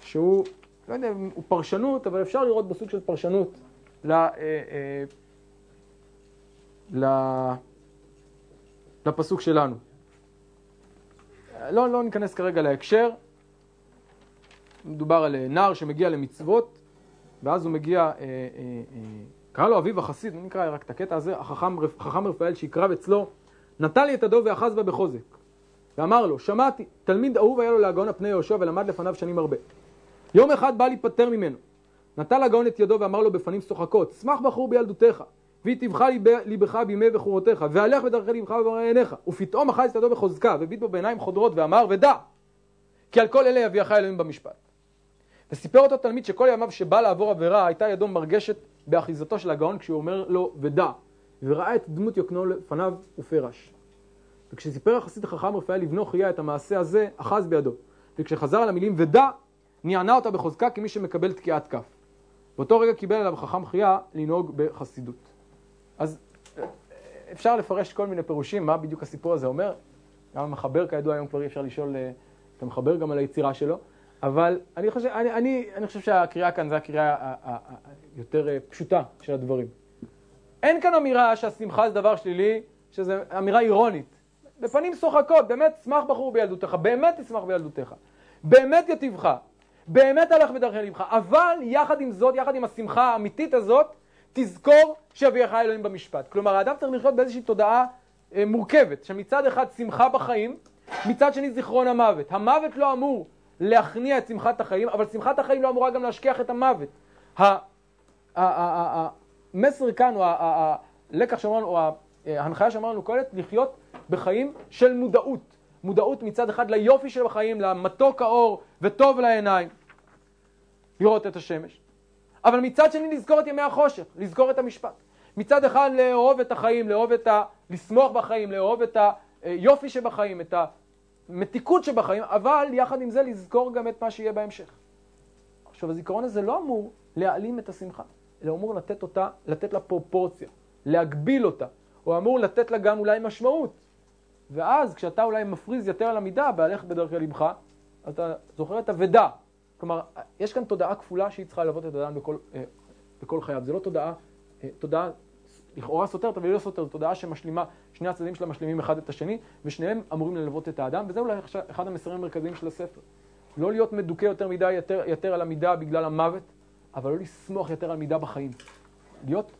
שהוא, לא יודע הוא פרשנות, אבל אפשר לראות בסוג של פרשנות ל, ל, לפסוק שלנו. לא, לא ניכנס כרגע להקשר, מדובר על אה, נער שמגיע למצוות, ואז הוא מגיע, אה, אה, אה, קרא לו אביו החסיד, נקרא רק את הקטע הזה, החכם חכם רפאל שיקרב אצלו, נטל לי את ידו ואחז בה בחוזק, ואמר לו, שמעתי, תלמיד אהוב היה לו להגאון על פני יהושע ולמד לפניו שנים הרבה. יום אחד בא להיפטר ממנו, נטל הגאון את ידו ואמר לו בפנים שוחקות, שמח בחור בילדותך, והיא ליבך בימי בחורותיך, והלך בדרכי ליבך ובמראה עיניך. ופתאום אחז את ידו בחוזקה, והביט בו בעיניים חודרות, ואמר, ודע, כי על כל אלה יביאך אלוהים במשפט. וסיפר אותו תלמיד שכל ימיו שבא לעבור עבירה, הייתה ידו מרגשת באחיזתו של הגאון, כשהוא אומר לו, ודע, וראה את דמות יוקנו לפניו ופרש. וכשסיפר החסיד החכם רפאל לבנו חייה את המעשה הזה, אחז בידו. וכשחזר על המילים ודע, נענה אותה בחוזקה כמי שמקבל תקיעת כף. באותו רגע קיבל עליו חכם חייה לנהוג בחסידות. אז אפשר לפרש כל מיני פירושים, מה בדיוק הסיפור הזה אומר. גם המחבר, כידוע, היום כבר אי אפשר לשאול אה, את המחבר גם על היצירה שלו. אבל אני חושב, אני, אני, אני חושב שהקריאה כאן זו הקריאה היותר אה, פשוטה של הדברים. אין כאן אמירה שהשמחה זה דבר שלילי, שזו אמירה אירונית. בפנים שוחקות, באמת שמח בחור בילדותך, באמת תשמח בילדותך, באמת יטיבך, באמת הלך בדרכי לבך, אבל יחד עם זאת, יחד עם השמחה האמיתית הזאת, תזכור שיביאך אלוהים במשפט. כלומר, האדם צריך לחיות באיזושהי תודעה אה, מורכבת, שמצד אחד שמחה בחיים, מצד שני זיכרון המוות. המוות לא אמור להכניע את שמחת החיים, אבל שמחת החיים לא אמורה גם להשכיח את המוות. המסר כאן, או הלקח שאמרנו, או ההנחיה שאמרנו קודם, לחיות בחיים של מודעות. מודעות מצד אחד ליופי של החיים, למתוק האור וטוב לעיניים, לראות את השמש. אבל מצד שני לזכור את ימי החושך, לזכור את המשפט. מצד אחד לאהוב את החיים, לאהוב את ה... לשמוח בחיים, לאהוב את היופי שבחיים, את המתיקות שבחיים, אבל יחד עם זה לזכור גם את מה שיהיה בהמשך. עכשיו, הזיכרון הזה לא אמור להעלים את השמחה, אלא אמור לתת אותה, לתת לה פרופורציה, להגביל אותה, או אמור לתת לה גם אולי משמעות. ואז כשאתה אולי מפריז יותר על המידה, בהלך בדרכי לבך, אתה זוכר את אבדה. כלומר, יש כאן תודעה כפולה שהיא צריכה ללוות את האדם בכל, אה, בכל חייו. זה לא תודעה, אה, תודעה לכאורה סותרת, אבל היא לא סותרת, תודעה שמשלימה, שני הצדדים שלה משלימים אחד את השני, ושניהם אמורים ללוות את האדם, וזה אולי אחד המסרים המרכזיים של הספר. לא להיות מדוכא יותר מדי, יותר, יותר על המידה בגלל המוות, אבל לא לסמוך יותר על מידה בחיים. להיות,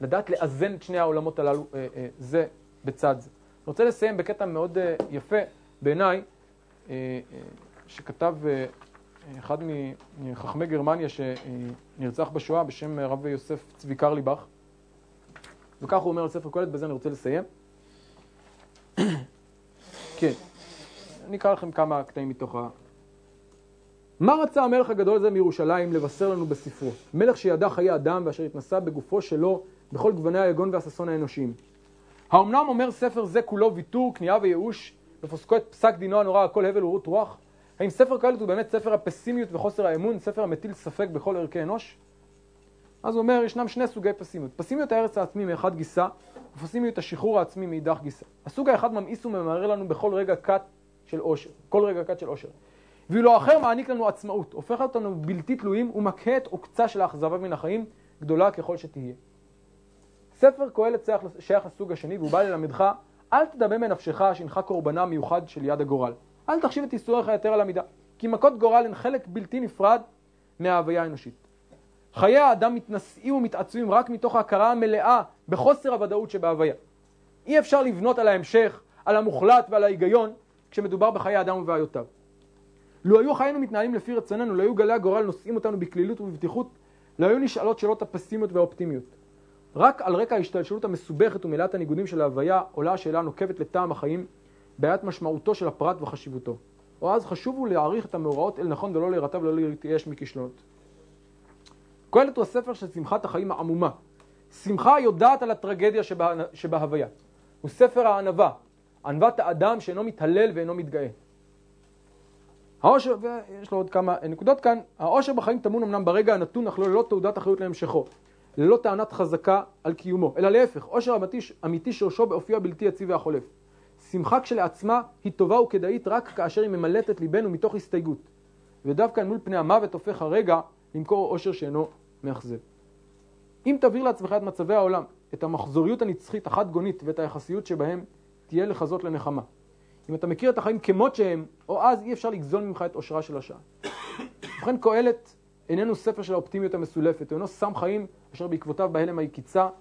לדעת לאזן את שני העולמות הללו, אה, אה, זה בצד זה. אני רוצה לסיים בקטע מאוד אה, יפה בעיניי, אה, אה, שכתב אה, אחד מחכמי גרמניה שנרצח בשואה בשם רב יוסף צבי קרליבך. וכך הוא אומר על ספר קהלת, בזה אני רוצה לסיים. כן, אני אקרא לכם כמה קטעים מתוך ה... מה רצה המלך הגדול הזה מירושלים לבשר לנו בספרו? מלך שידע חיי אדם ואשר התנסה בגופו שלו בכל גווני היגון והששון האנושיים. האומנם אומר ספר זה כולו ויתור, כניעה וייאוש, ופוסקו את פסק דינו הנורא הכל הבל ורות רוח? האם ספר קהלת הוא באמת ספר הפסימיות וחוסר האמון, ספר המטיל ספק בכל ערכי אנוש? אז הוא אומר, ישנם שני סוגי פסימיות. פסימיות הארץ העצמי מאחד גיסה, ופסימיות השחרור העצמי מאידך גיסה. הסוג האחד ממאיס וממרר לנו בכל רגע קט של עושר, כל רגע קט של עושר. ואילו האחר מעניק לנו עצמאות, הופך אותנו בלתי תלויים ומכה את עוקצה של האכזבה מן החיים, גדולה ככל שתהיה. ספר קהלת שייך לסוג השני, והוא בא ללמדך, אל תדמה מנפשך שהנך קורבנה מיוחד של יד הגורל. אל תחשיב את ייסוריך יותר על המידה, כי מכות גורל הן חלק בלתי נפרד מההוויה האנושית. חיי האדם מתנשאים ומתעצבים רק מתוך ההכרה המלאה בחוסר הוודאות שבהוויה. אי אפשר לבנות על ההמשך, על המוחלט ועל ההיגיון, כשמדובר בחיי האדם ובבעיותיו. לו היו חיינו מתנהלים לפי רצוננו, לו היו גלי הגורל נושאים אותנו בקלילות ובבטיחות, לא היו נשאלות שאלות הפסימיות והאופטימיות. רק על רקע ההשתלשלות המסובכת ומלאת הניגודים של ההוויה עולה השאלה הנוקבת לטעם החיים, בעיית משמעותו של הפרט וחשיבותו. או אז חשוב הוא להעריך את המאורעות אל נכון ולא להירתע ולא להתייאש מכישלונות. קהלת הוא הספר של שמחת החיים העמומה. שמחה יודעת על הטרגדיה שבה, שבהוויה. הוא ספר הענווה, ענוות האדם שאינו מתהלל ואינו מתגאה. העושר, ויש לו עוד כמה נקודות כאן, העושר בחיים טמון אמנם ברגע הנתון, אך לא ללא תעודת אחריות להמשכו, ללא טענת חזקה על קיומו, אלא להפך, עושר אמיתי, אמיתי שורשו באופיו הבלתי יציב והחולף. שמחה כשלעצמה היא טובה וכדאית רק כאשר היא ממלאת את ליבנו מתוך הסתייגות. ודווקא מול פני המוות הופך הרגע למכור עושר שאינו מאכזב. אם תבהיר לעצמך את מצבי העולם, את המחזוריות הנצחית החד גונית ואת היחסיות שבהם, תהיה לחזות לנחמה. אם אתה מכיר את החיים כמות שהם, או אז אי אפשר לגזול ממך את עושרה של השעה. ובכן קהלת איננו ספר של האופטימיות המסולפת, הוא אינו סם חיים אשר בעקבותיו בהלם היקיצה, הוא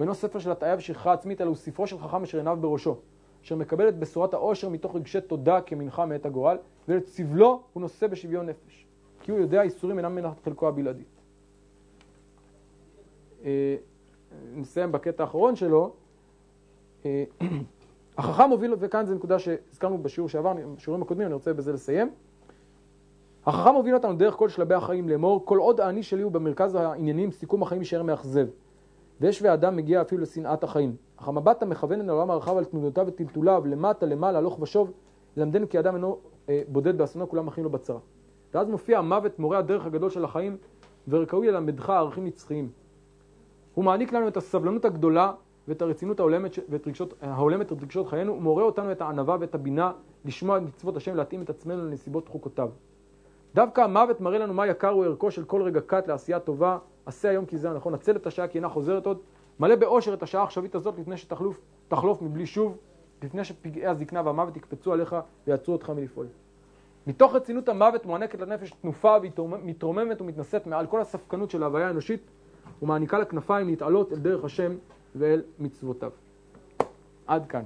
אינו ספר של הטעיה ושכחה עצמית, אלא הוא ספרו של חכם אשר עיניו בראשו, אשר מקבל את בשורת העושר מתוך רגשי תודה כמנחה מאת הגורל, ואת סבלו הוא נושא בשוויון נפש, כי הוא יודע איסורים אינם מנת חלקו הבלעדית. אה, נסיים בקטע האחרון שלו. החכם מוביל, וכאן זו נקודה שהזכרנו בשיעור שעבר, בשיעורים הקודמים, אני רוצה בזה לסיים. החכם מוביל אותנו דרך כל שלבי החיים לאמור, כל עוד האני שלי הוא במרכז העניינים, סיכום החיים יישאר מאכזב. ויש ואדם מגיע אפילו לשנאת החיים. אך המבט המכוון אל העולם הרחב על תנודותיו וטלטוליו, למטה, למעלה, הלוך ושוב, למדנו כי אדם אינו אה, בודד באסונו, כולם אחים לו בצרה. ואז מופיע המוות, מורה הדרך הגדול של החיים, וראוי ללמדך ערכים נצחיים. הוא מעניק לנו את הסבלנות הגדולה ואת הרצינות ההולמת, ואת רגשות, ההולמת את רגשות חיינו, ומורה אותנו את הענווה ואת הבינה לשמוע את מצוות השם ולהתאים את עצמנו לנסיבות חוקותיו. דווקא המוות מראה לנו מה יקר הוא ערכו של כל רגע קט לעשייה טובה, עשה היום כי זה הנכון, הצל את השעה כי אינה חוזרת עוד, מלא באושר את השעה העכשווית הזאת לפני שתחלוף, תחלוף מבלי שוב, לפני שפגעי הזקנה והמוות יקפצו עליך ויעצרו אותך מלפעול. מתוך רצינות המוות מוענקת לנפש תנופה והיא מתרוממת ומתנשאת מעל כל הספקנות של ההוויה האנושית ומעניקה לה כנפיים להתעלות אל דרך השם ואל מצוותיו. עד כאן.